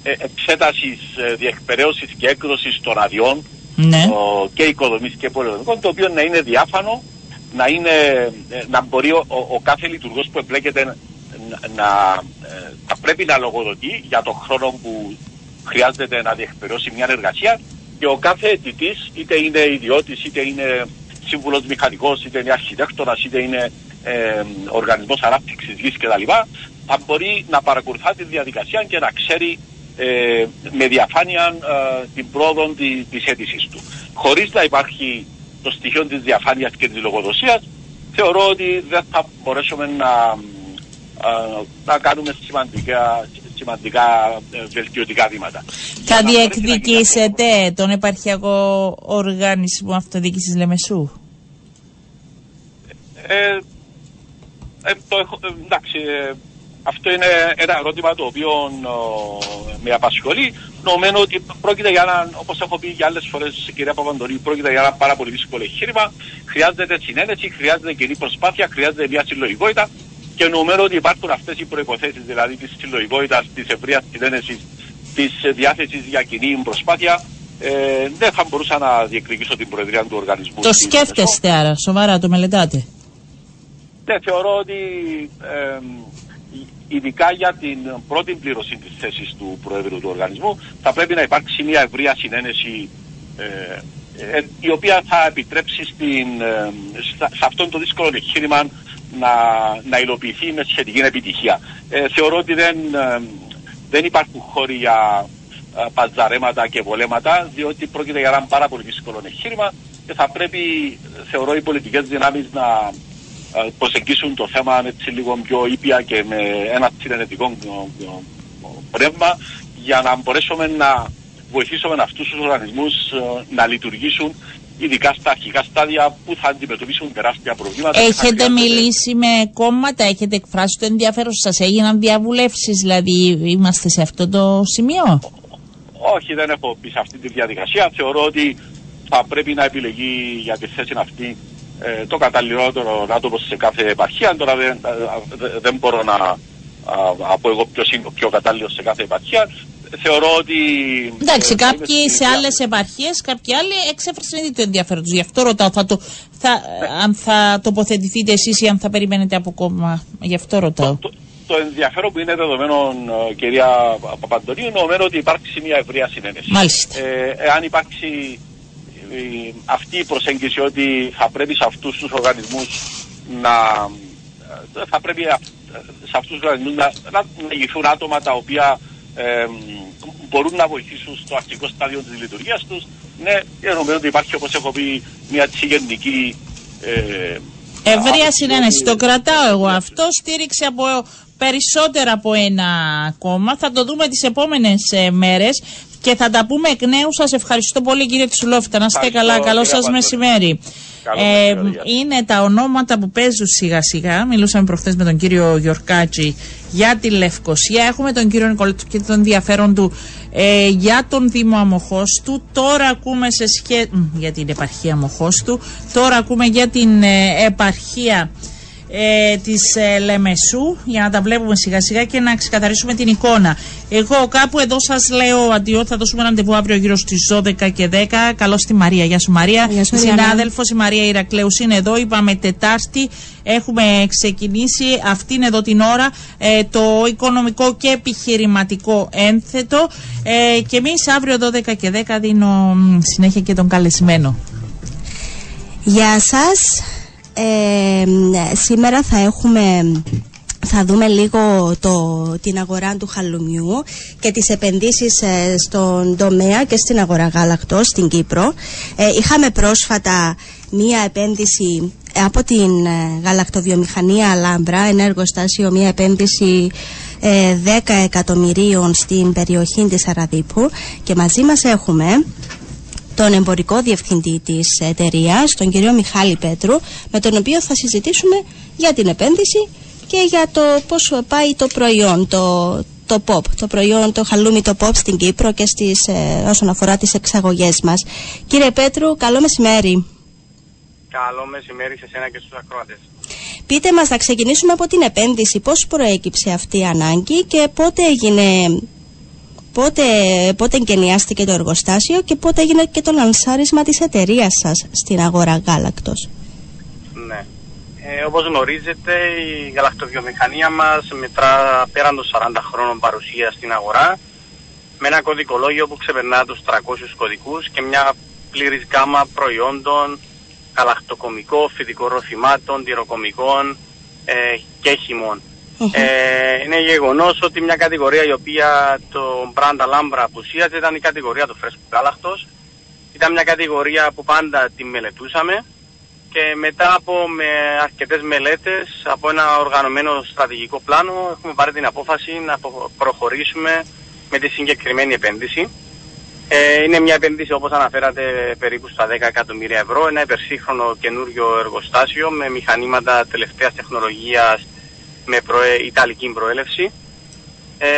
ε, εξέτασης, ε, διεκπαιρέωσης και έκδοσης των αδειών Ναι. ο, και οικοδομής και πολυοδομικών το οποίο να είναι διάφανο να, είναι, ε, να μπορεί ο, ο, ο κάθε λειτουργός που εμπλέκεται να, να, ε, θα πρέπει να λογοδοτεί για τον χρόνο που χρειάζεται να διεκπαιρεώσει μια εργασία και ο κάθε αιτητής είτε είναι ιδιώτης είτε είναι σύμβουλος μηχανικός είτε είναι αρχιτέκτονας είτε είναι ε, οργανισμός ανάπτυξης γης κτλ. θα μπορεί να παρακολουθά τη διαδικασία και να ξέρει ε, με διαφάνεια ε, την πρόοδο τη, της αίτησης του. Χωρίς να υπάρχει το στοιχείο της διαφάνειας και της λογοδοσίας θεωρώ ότι δεν θα μπορέσουμε να, ε, να κάνουμε σημαντικά, σημαντικά ε, βελτιωτικά βήματα. Για Θα να μπορέσει να γίνει αυτό. διεκδικήσετε τον επαρχιακό οργανισμό αυτοδιοίκησης Λεμεσού. Ε, ε, το έχω, ε, εντάξει, ε, αυτό είναι ένα ερώτημα το οποίο ε, με απασχολεί. Νομίζω ότι πρόκειται για ένα, όπως έχω πει και άλλες φορές, κυρία Παπαντορή, πρόκειται για ένα πάρα πολύ δύσκολο εγχείρημα. Χρειάζεται συνένεση, χρειάζεται κοινή προσπάθεια, χρειάζεται μια συλλογικότητα και νομίζω ότι υπάρχουν αυτές οι προϋποθέσεις, δηλαδή της συλλογικότητας, της ευρείας συνένεσης, της ε, διάθεσης για κοινή προσπάθεια. Ε, δεν θα μπορούσα να διεκδικήσω την προεδρία του οργανισμού. Το στην Μεσό. σκέφτεστε άρα, σοβαρά το μελετάτε; Ναι, θεωρώ ότι ε, ειδικά για την πρώτη πλήρωση της θέσης του Προέδρου του οργανισμού θα πρέπει να υπάρξει μια ευρεία συνένεση ε, ε, η οποία θα επιτρέψει στην, ε, στα- σε αυτόν το δύσκολο εγχείρημα να, να υλοποιηθεί με σχετική επιτυχία. Ε, θεωρώ ότι δεν, ε, δεν υπάρχουν χώροι για ε, παζαρέματα και βολέματα διότι πρόκειται για ένα πάρα πολύ δύσκολο εγχείρημα και θα πρέπει, θεωρώ, οι πολιτικές δυνάμεις να ε, προσεγγίσουν το θέμα έτσι λίγο πιο ήπια και με ένα συνενετικό ε, ε, πνεύμα για να μπορέσουμε να βοηθήσουμε αυτούς τους οργανισμούς ε, να λειτουργήσουν ειδικά στα αρχικά στάδια που θα αντιμετωπίσουν τεράστια προβλήματα. και θα Έχετε χρειάζεται- μιλήσει με κόμματα, έχετε εκφράσει το ενδιαφέρον σας, έγιναν διαβουλεύσεις, δηλαδή είμαστε σε αυτό το σημείο; Όχι, δεν έχω πει σε αυτή τη διαδικασία. Θεωρώ ότι θα πρέπει να επιλεγεί για τη θέση αυτή ε, το καταλληλότερο άτομο σε κάθε επαρχία. Τώρα δεν, ε, δε- δεν μπορώ να α, πω εγώ ποιος είναι ο πιο κατάλληλος σε κάθε επαρχία. Θεωρώ ότι... Εντάξει, ε, θα είμαι κάποιοι στην σε ίδια- άλλε επαρχίες, κάποιοι άλλοι εξέφρασαν ήδη το ενδιαφέρον τους. Γι' αυτό ρωτάω, θα το, θα, αν θα τοποθετηθείτε εσείς ή αν θα περιμένετε από κόμμα; Γι' αυτό ρωτάω. Το, το ενδιαφέρον που είναι δεδομένο, ε, κυρία Παπαντονίου, νομίζω ότι υπάρξει μια ευρεία συνένεση. Μάλιστα. Ε, εάν υπάρξει ε, αυτή η προσέγγιση ότι θα πρέπει σε αυτούς τους οργανισμούς να ε, θα πρέπει α- σε αυτούς τους οργανισμούς να, να, να ηγηθούν άτομα τα οποία ε, μπορούν να βοηθήσουν στο αρχικό στάδιο της λειτουργίας τους. Ναι, και νομίζω ότι υπάρχει όπως έχω πει μια έτσι γενική ε, Ευρεία άποψη συνένεση. ότι- Το κρατάω εγώ αυτό. Στήριξη από περισσότερα από ένα κόμμα. Θα το δούμε τις επόμενες ε, μέρες και θα τα πούμε εκ νέου. Σας ευχαριστώ πολύ κύριε Τσουλόφιτα. Να είστε Ευχαριστώ, καλά. Καλό κύριε σας Παντώνη. μεσημέρι. Καλό Ε, μεσημέρι, γεια σας. είναι τα ονόματα που παίζουν σιγά σιγά. Μιλούσαμε προχθές με τον κύριο Γιορκάτσι για τη Λευκοσία. Έχουμε τον κύριο Νικολέτου και τον ενδιαφέρον του ε, για τον Δήμο Αμοχώστου. Τώρα ακούμε σε σχέση. για την επαρχία Αμοχώστου. Τώρα ακούμε για την ε, επαρχία ε, της ε, Λεμεσού για να τα βλέπουμε σιγά σιγά και να ξεκαθαρίσουμε την εικόνα. Εγώ κάπου εδώ σας λέω αντιό, θα δώσουμε ραντεβού αύριο γύρω στις 12 και 10. Καλώς στη Μαρία. Γεια σου Μαρία. Γεια σου, Η Μαριάννα. συνάδελφος η Μαρία Ηρακλέους είναι εδώ. Είπαμε Τετάρτη. Έχουμε ξεκινήσει αυτήν εδώ την ώρα ε, το οικονομικό και επιχειρηματικό ένθετο ε, και εμείς αύριο 12 και 10 δίνω μ, συνέχεια και τον καλεσμένο. Γεια σας. Ε, σήμερα θα έχουμε θα δούμε λίγο το, την αγορά του χαλουμιού και τις επενδύσεις ε, στον τομέα και στην αγορά γάλακτος στην Κύπρο. Ε, είχαμε πρόσφατα μία επένδυση από την ε, γαλακτοβιομηχανία Αλάμπρα, ένα εργοστάσιο, μία επένδυση ε, 10 εκατομμυρίων στην περιοχή της Αραδίπου και μαζί μας έχουμε τον εμπορικό διευθυντή της εταιρείας, τον κύριο Μιχάλη Πέτρου, με τον οποίο θα συζητήσουμε για την επένδυση και για το πώς πάει το προϊόν, το, το pop, το προϊόν, το χαλούμι το pop στην Κύπρο και στις, ε, όσον αφορά τις εξαγωγές μας. Κύριε Πέτρου, καλό μεσημέρι. Καλό μεσημέρι σε σένα και στους ακροατές. Πείτε μας, να ξεκινήσουμε από την επένδυση. Πώς προέκυψε αυτή η ανάγκη και πότε έγινε, πότε, πότε εγκαινιάστηκε το εργοστάσιο και πότε έγινε και το λανσάρισμα της εταιρείας σας στην αγορά γάλακτος; Ναι. Ε, όπως γνωρίζετε, η γαλακτοβιομηχανία μας μετρά πέραν των 40 χρόνων παρουσία στην αγορά με ένα κωδικολόγιο που ξεπερνά τους 300 κωδικούς και μια πλήρης γάμα προϊόντων καλακτοκομικών, φυτικών ροφημάτων, τυροκομικών ε, και χυμών. Ε, είναι γεγονός ότι μια κατηγορία η οποία το μπραντ Αλάμπρα απουσίαζε ήταν η κατηγορία του φρέσκου γάλακτος. Ήταν μια κατηγορία που πάντα τη μελετούσαμε και μετά από με αρκετές μελέτες, από ένα οργανωμένο στρατηγικό πλάνο, έχουμε πάρει την απόφαση να προχωρήσουμε με τη συγκεκριμένη επένδυση. Ε, είναι μια επένδυση όπως αναφέρατε περίπου στα 10 εκατομμύρια ευρώ, ένα υπερσύγχρονο καινούριο εργοστάσιο με μηχανήματα τελευταίας τεχνολογίας με προε... ιταλική προέλευση ε,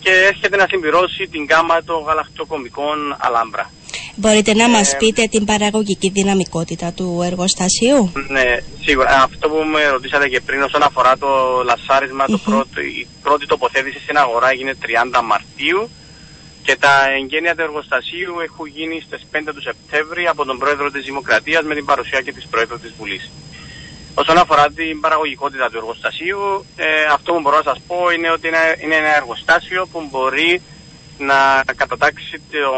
και έρχεται να συμπληρώσει την γάμα των γαλακτοκομικών Αλάμπρα. Μπορείτε να μας ε, πείτε την παραγωγική δυναμικότητα του εργοστασίου; Ναι, σίγουρα. Αυτό που με ρωτήσατε και πριν όσον αφορά το λασάρισμα, το πρώτο, η πρώτη τοποθέτηση στην αγορά έγινε 30 Μαρτίου και τα εγγένεια του εργοστασίου έχουν γίνει στις 5 του Σεπτέμβρη από τον Πρόεδρο της Δημοκρατίας με την παρουσία και της Πρόεδρου της Βουλής. Όσον αφορά την παραγωγικότητα του εργοστασίου, ε, αυτό που μπορώ να σας πω είναι ότι είναι, είναι ένα εργοστάσιο που μπορεί να κατατάξει το,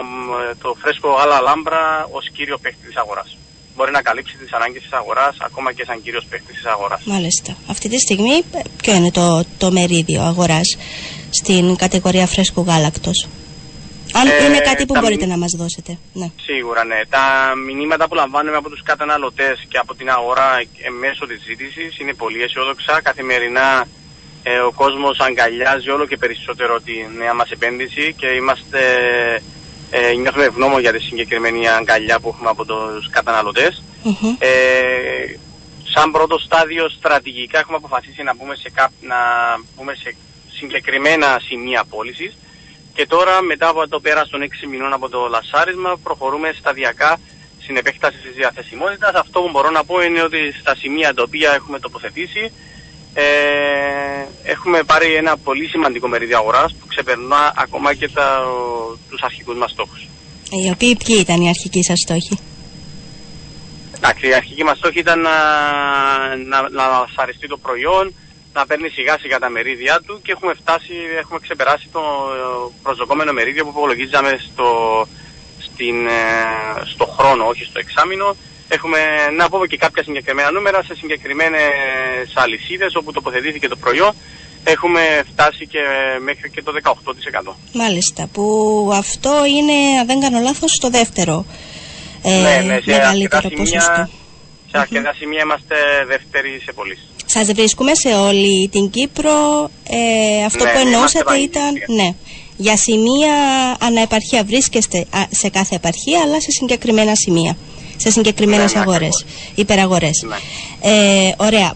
το φρέσκο γάλα λάμπρα ως κύριο παίκτη της αγοράς. Μπορεί να καλύψει τις ανάγκες της αγοράς ακόμα και σαν κύριος παίκτη της αγοράς. Μάλιστα. Αυτή τη στιγμή ποιο είναι το, το μερίδιο αγοράς στην κατηγορία φρέσκου γάλακτος; Αν ε, είναι κάτι που μπορείτε να μας δώσετε. Ναι. Σίγουρα, ναι. Τα μηνύματα που λαμβάνουμε από τους καταναλωτές και από την αγορά μέσω της ζήτησης είναι πολύ αισιόδοξα. Καθημερινά ε, ο κόσμος αγκαλιάζει όλο και περισσότερο τη νέα μας επένδυση και είμαστε, ε, νιώθουμε ευγνώμων για τη συγκεκριμένη αγκαλιά που έχουμε από τους καταναλωτες ε, σαν πρώτο στάδιο στρατηγικά έχουμε αποφασίσει να μπούμε σε, να μπούμε σε συγκεκριμένα σημεία πώλησης και τώρα μετά από το πέρας των 6 μηνών από το λασάρισμα προχωρούμε σταδιακά στην επέκταση της διαθεσιμότητας. Αυτό που μπορώ να πω είναι ότι στα σημεία τα οποία έχουμε τοποθετήσει ε, έχουμε πάρει ένα πολύ σημαντικό μερίδιο αγοράς που ξεπερνά ακόμα και τα, τους αρχικούς μας στόχους. Οι οποίοι ποιοι ήταν οι αρχικοί σας στόχοι; Εντάξει, η αρχική μας στόχη ήταν να, να, να σαριστεί το προϊόν, να παίρνει σιγά σιγά τα μερίδια του και έχουμε φτάσει, έχουμε ξεπεράσει το προσδοκόμενο μερίδιο που υπολογίζαμε στο, στην, ε, στο χρόνο, όχι στο εξάμεινο. Έχουμε να πούμε και κάποια συγκεκριμένα νούμερα σε συγκεκριμένες αλυσίδες όπου τοποθετήθηκε το προϊόν. Έχουμε φτάσει και μέχρι και το 18%. Μάλιστα, που αυτό είναι, αν δεν κάνω λάθος, το δεύτερο ε, ναι, ναι, μεγαλύτερο ποσοστό. Σε αρκετά σημεία είμαστε δεύτεροι σε πωλήσεις. Σας βρίσκουμε σε όλη την Κύπρο. Ε, αυτό ναι, που εννοούσατε ήταν... Ναι, για σημεία αναεπαρχία βρίσκεστε σε κάθε επαρχία, αλλά σε συγκεκριμένα σημεία σε συγκεκριμένες ναι, ναι αγορές, υπεραγορές. Ναι. Ε, ωραία,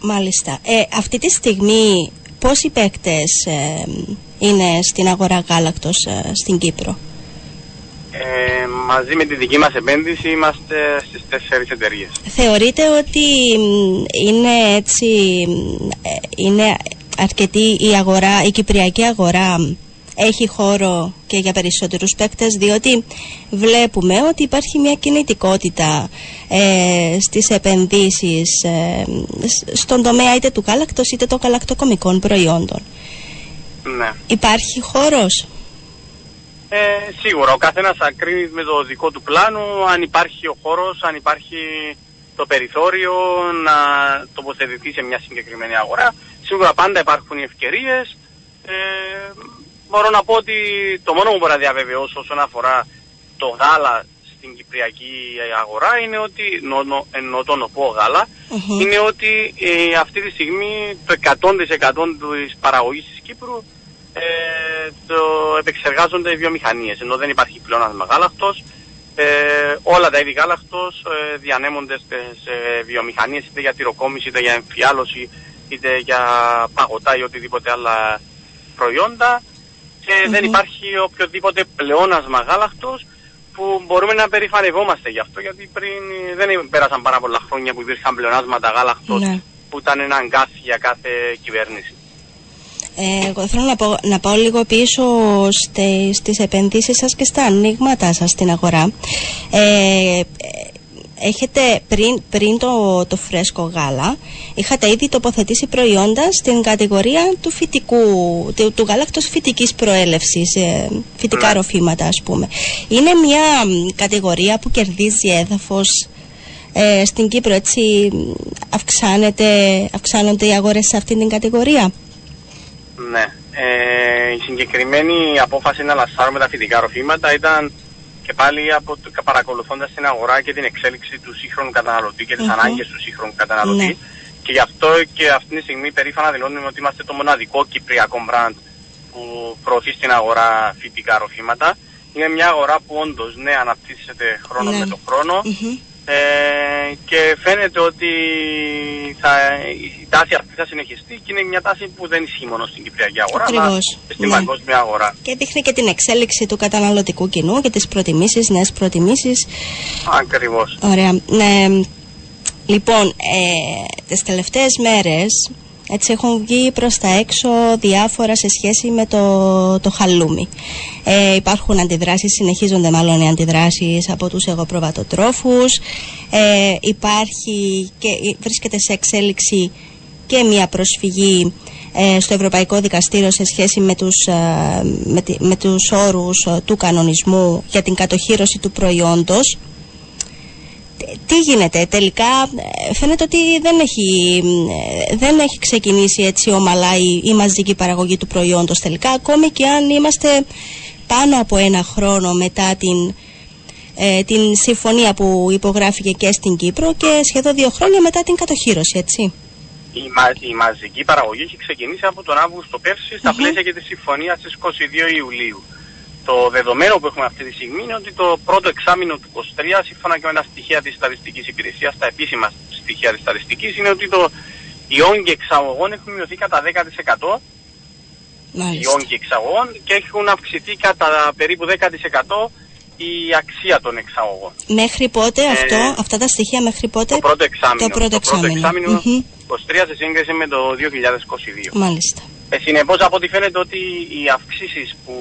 μάλιστα. Ε, αυτή τη στιγμή πόσοι παίκτες ε, είναι στην αγορά γάλακτος ε, στην Κύπρο; Ε, μαζί με τη δική μας επένδυση είμαστε στις τέσσερις εταιρείες. Θεωρείτε ότι είναι έτσι, είναι αρκετή η αγορά, η κυπριακή αγορά έχει χώρο και για περισσότερους παίκτες διότι βλέπουμε ότι υπάρχει μια κινητικότητα ε, στις επενδύσεις ε, στον τομέα είτε του γάλακτος είτε των καλακτοκομικών προϊόντων. Ναι. Υπάρχει χώρος; Ε, σίγουρα, ο καθένας ακρίνει με το δικό του πλάνο αν υπάρχει ο χώρος, αν υπάρχει το περιθώριο να τοποθετηθεί σε μια συγκεκριμένη αγορά. Σίγουρα πάντα υπάρχουν οι ευκαιρίες. Ε, μπορώ να πω ότι το μόνο που μπορώ να διαβεβαιώσω όσον αφορά το γάλα στην κυπριακή αγορά είναι ότι, ενώ το νοπό γάλα, είναι ότι ε, αυτή τη στιγμή το 100% της παραγωγής της Κύπρου ε, το επεξεργάζονται οι βιομηχανίες, ενώ δεν υπάρχει πλεόνασμα γάλακτος. Ε, όλα τα είδη γάλακτος ε, διανέμονται στις ε, βιομηχανίες είτε για τυροκόμηση, είτε για εμφιάλωση, είτε για παγωτά ή οτιδήποτε άλλα προϊόντα και δεν υπάρχει οποιοδήποτε πλεόνασμα γάλακτος που μπορούμε να περηφανευόμαστε γι' αυτό γιατί πριν δεν πέρασαν πάρα πολλά χρόνια που υπήρχαν πλεονάσματα γάλακτος Ναι. που ήταν ένα αγκάθι για κάθε κυβέρνηση. Ε, εγώ θέλω να, πω, να πάω λίγο πίσω στε, στις επενδύσεις σας και στα ανοίγματά σας στην αγορά. Ε, ε, έχετε πριν, πριν το, το φρέσκο γάλα, είχατε ήδη τοποθετήσει προϊόντα στην κατηγορία του φυτικού, του, του γάλακτος φυτικής προέλευσης, ε, φυτικά Ναι. ροφήματα ας πούμε. Είναι μια μ, κατηγορία που κερδίζει έδαφος ε, στην Κύπρο, έτσι μ, αυξάνεται, αυξάνονται οι αγορές σε αυτήν την κατηγορία; Ναι. Ε, η συγκεκριμένη απόφαση να λασάρουμε τα φυτικά ροφήματα ήταν και πάλι από το, παρακολουθώντας την αγορά και την εξέλιξη του σύγχρονου καταναλωτή και τις Μμμ. ανάγκες του σύγχρονου καταναλωτή. Ναι. Και γι' αυτό και αυτή τη στιγμή περήφανα δηλώνουμε ότι είμαστε το μοναδικό κυπριακό μπραντ που προωθεί στην αγορά φυτικά ροφήματα. Είναι μια αγορά που όντως ναι αναπτύσσεται χρόνο Ναι. με το χρόνο Μμμ. Ε, και φαίνεται ότι θα, η τάση αυτή θα συνεχιστεί και είναι μια τάση που δεν ισχύει μόνο στην Κυπριακή αγορά, αλλά Ακριβώς, και στην ναι. παγκόσμια αγορά. Και δείχνει και την εξέλιξη του καταναλωτικού κοινού και τις προτιμήσεις, νέες προτιμήσεις. Ακριβώς. Ωραία. Ναι, λοιπόν, ε, τις τελευταίες μέρες έτσι έχουν βγει προς τα έξω διάφορα σε σχέση με το, το χαλούμι. Ε, υπάρχουν αντιδράσεις, συνεχίζονται μάλλον οι αντιδράσεις από τους εγωπροβατοτρόφους. Ε, υπάρχει και βρίσκεται σε εξέλιξη και μια προσφυγή ε, στο Ευρωπαϊκό Δικαστήριο σε σχέση με τους, ε, με, τη- με τους όρους ε, του κανονισμού για την κατοχήρωση του προϊόντος. Τι- Τι γίνεται τελικά, ε, φαίνεται ότι δεν έχει, ε, δεν έχει ξεκινήσει έτσι ομαλά η, η μαζική παραγωγή του προϊόντος τελικά, ακόμη και αν είμαστε πάνω από ένα χρόνο μετά την, ε, την συμφωνία που υπογράφηκε και στην Κύπρο και σχεδόν δύο χρόνια μετά την κατοχήρωση, έτσι. Η, μα, η μαζική παραγωγή έχει ξεκινήσει από τον Αύγουστο πέρσι στα Μμμ. πλαίσια και τη συμφωνία στις 22 Ιουλίου. Το δεδομένο που έχουμε αυτή τη στιγμή είναι ότι το πρώτο εξάμεινο του 23, σύμφωνα και με τα στοιχεία της στατιστικής υπηρεσίας, τα επίσημα στοιχεία της στατιστικής, είναι ότι το, οι όγκοι εξαγωγών έχουν μειωθεί κατά 10%. οι Μάλιστα. όγκοι εξαγωγών και έχουν αυξηθεί κατά περίπου 10% η αξία των εξαγωγών. Μέχρι πότε Ε, αυτό, αυτά τα στοιχεία μέχρι πότε; Το πρώτο εξάμεινο. Το πρώτο εξάμεινο. Μμμ. 23 σε σύγκριση με το 2022. Μάλιστα. Ε, συνεπώς από ό,τι φαίνεται ότι οι αυξήσεις που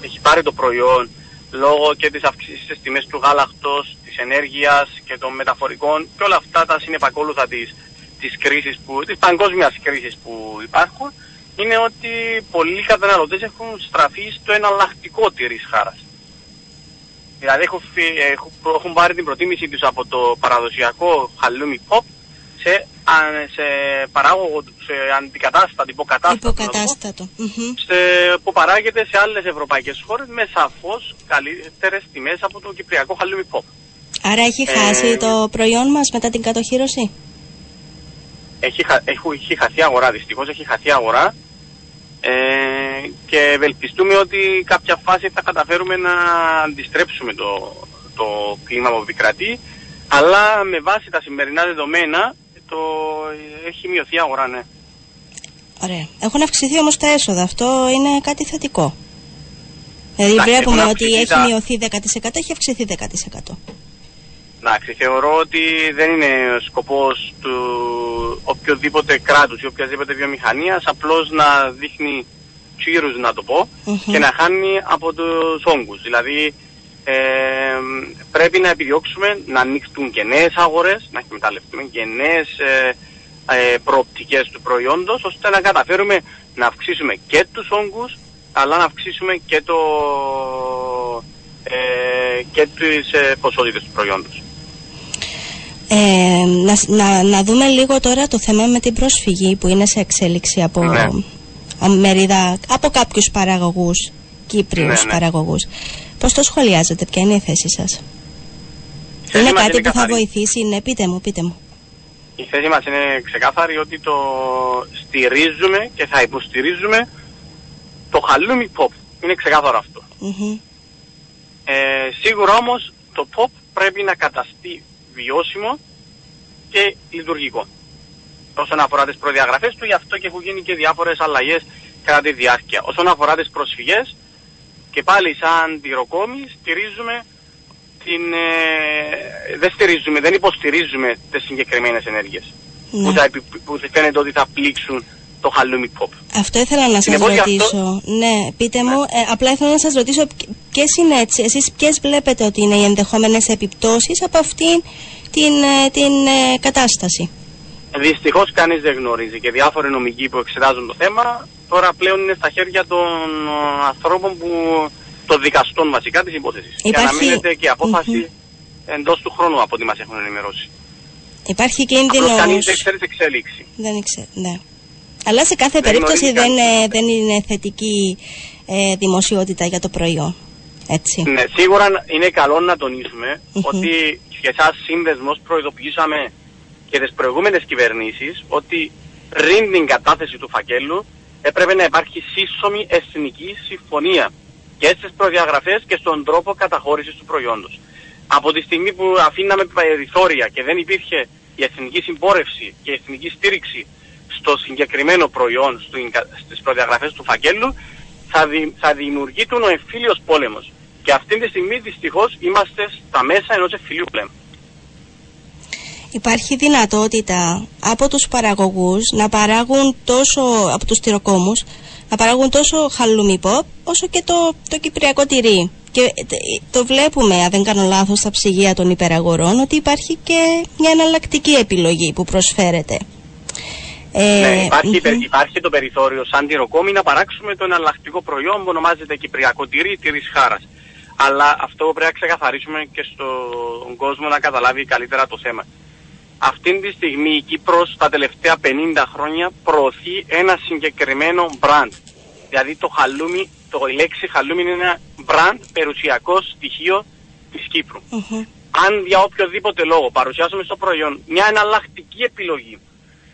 έχει πάρει το προϊόν λόγω και της αυξήσης στις τιμές του γάλακτος, της ενέργειας και των μεταφορικών και όλα αυτά τα συνεπακόλουθα της, της κρίσης που, της παγκόσμιας κρίσης που υπάρχουν είναι ότι πολλοί καταναλωτές έχουν στραφεί στο εναλλακτικό τυρί χάρας. Δηλαδή έχουν, φυ- έχουν, έχουν πάρει την προτίμηση τους από το παραδοσιακό χαλούμι pop σε, α- σε παράγωγο, σε αντικατάστατη, υποκατάστατο, να το πω, Υποκατάστατο. Μμμ. σε, που παράγεται σε άλλες ευρωπαϊκές χώρες με σαφώς καλύτερες τιμές από το κυπριακό χαλούμι pop. Άρα έχει Ε, χάσει το προϊόν μας μετά την κατοχήρωση. Έχει, χα- έχει, έχει χαθεί αγορά, δυστυχώς έχει χαθεί αγορά ε, και ευελπιστούμε ότι κάποια φάση θα καταφέρουμε να αντιστρέψουμε το, το κλίμα που επικρατεί αλλά με βάση τα σημερινά δεδομένα το, έχει μειωθεί η αγορά, ναι. Ωραία. Έχουν αυξηθεί όμως τα έσοδα. Αυτό είναι κάτι θετικό. Δηλαδή Εντάξει, βλέπουμε έχουν ότι αυξηθεί έχει τα- μειωθεί 10%, έχει αυξηθεί 10%. Εντάξει, θεωρώ ότι δεν είναι ο σκοπός του οποιοδήποτε κράτους ή οποιασδήποτε βιομηχανίας απλώς να δείχνει τσίρους να το πω Μμμ. και να χάνει από τους όγκους. Δηλαδή ε, πρέπει να επιδιώξουμε να ανοίξουν και νέες αγορές, να εκμεταλλευτούμε και νέες ε, ε, προοπτικές του προϊόντος ώστε να καταφέρουμε να αυξήσουμε και τους όγκους αλλά να αυξήσουμε και, το, ε, και τις ε, ποσότητες του προϊόντος. Ε, να, σ- να, να δούμε λίγο τώρα το θέμα με την προσφυγή που είναι σε εξέλιξη από Ναι. α, μερίδα, από κάποιους παραγωγούς, Κύπριους Ναι, ναι. παραγωγούς. Πώς το σχολιάζετε, ποια είναι η θέση σας; Η θέση είναι μας κάτι που θα καθαρή. βοηθήσει, ναι, πείτε μου, πείτε μου. Η θέση μας είναι ξεκάθαρη ότι το στηρίζουμε και θα υποστηρίζουμε το χαλούμι pop. Είναι ξεκάθαρο αυτό. Μμμ. Ε, σίγουρα όμως το pop πρέπει να καταστεί βιώσιμο και λειτουργικό. Όσον αφορά τις προδιαγραφές του, γι' αυτό και έχουν γίνει και διάφορες αλλαγές κατά τη διάρκεια. Όσον αφορά τις προσφυγές, και πάλι σαν τυροκόμοι στηρίζουμε την, ε, δεν στηρίζουμε, δεν υποστηρίζουμε τις συγκεκριμένες ενέργειες Ναι. που, θα, επι- που φαίνεται ότι θα πλήξουν το χαλούμι pop. Αυτό ήθελα να σας Συνεπώς, γι' αυτό- ρωτήσω. Ναι, πείτε μου, ε, απλά ήθελα να σας ρωτήσω ποιες είναι έτσι, εσείς ποιες βλέπετε ότι είναι οι ενδεχόμενες επιπτώσεις από αυτήν την, ε, την ε, κατάσταση; Δυστυχώς κανείς δεν γνωρίζει και διάφοροι νομικοί που εξετάζουν το θέμα τώρα πλέον είναι στα χέρια των ε, ανθρώπων που. των δικαστών βασικά της υπόθεσης. Και Υπάρχει- αναμένεται και απόφαση Μμμ. εντός του χρόνου από ό,τι μας έχουν ενημερώσει. Υπάρχει Απλώς κίνδυνος... κανείς δεν ξέρει την εξέλιξη. Δεν ήξερα, ναι. Αλλά σε κάθε Δεν περίπτωση γνωρίζει δεν, κανείς. ε, δεν είναι θετική ε, δημοσιότητα για το προϊόν. Έτσι. Ναι, σίγουρα είναι καλό να τονίσουμε Μμμ. ότι και εσά σύνδεσμο προειδοποιήσαμε και τις προηγούμενες κυβερνήσεις ότι πριν την κατάθεση του φακέλου έπρεπε να υπάρχει σύσσωμη εθνική συμφωνία και στις προδιαγραφές και στον τρόπο καταχώρησης του προϊόντος. Από τη στιγμή που αφήναμε περιθώρια και δεν υπήρχε η εθνική συμπόρευση και η εθνική στήριξη στο συγκεκριμένο προϊόν, στις προδιαγραφές του φακέλου, θα, δη, θα δημιουργείται ο εμφύλιος πόλεμος. Και αυτή τη στιγμή δυστυχώς είμαστε στα μέσα ενός εμφυλίου πολέμου. Υπάρχει δυνατότητα από τους παραγωγούς να παράγουν τόσο, από τους τυροκόμους, να παράγουν τόσο χαλούμι pop όσο και το, το κυπριακό τυρί. Και ε, το βλέπουμε, αν δεν κάνω λάθος, στα ψυγεία των υπεραγορών, ότι υπάρχει και μια εναλλακτική επιλογή που προσφέρεται. Ε, ναι, υπάρχει, μμμ. περι- υπάρχει το περιθώριο σαν τυροκόμοι να παράξουμε το εναλλακτικό προϊόν που ονομάζεται κυπριακό τυρί τυρής χάρας. Αλλά αυτό πρέπει να ξεκαθαρίσουμε και στον κόσμο να καταλάβει καλύτερα το θέμα. Αυτή τη στιγμή η Κύπρος τα τελευταία 50 χρόνια προωθεί ένα συγκεκριμένο brand. Δηλαδή το χαλούμι, το η λέξη χαλούμι είναι ένα brand περιουσιακό στοιχείο της Κύπρου. Μμμ. αν για οποιοδήποτε λόγο παρουσιάσουμε στο προϊόν μια εναλλακτική επιλογή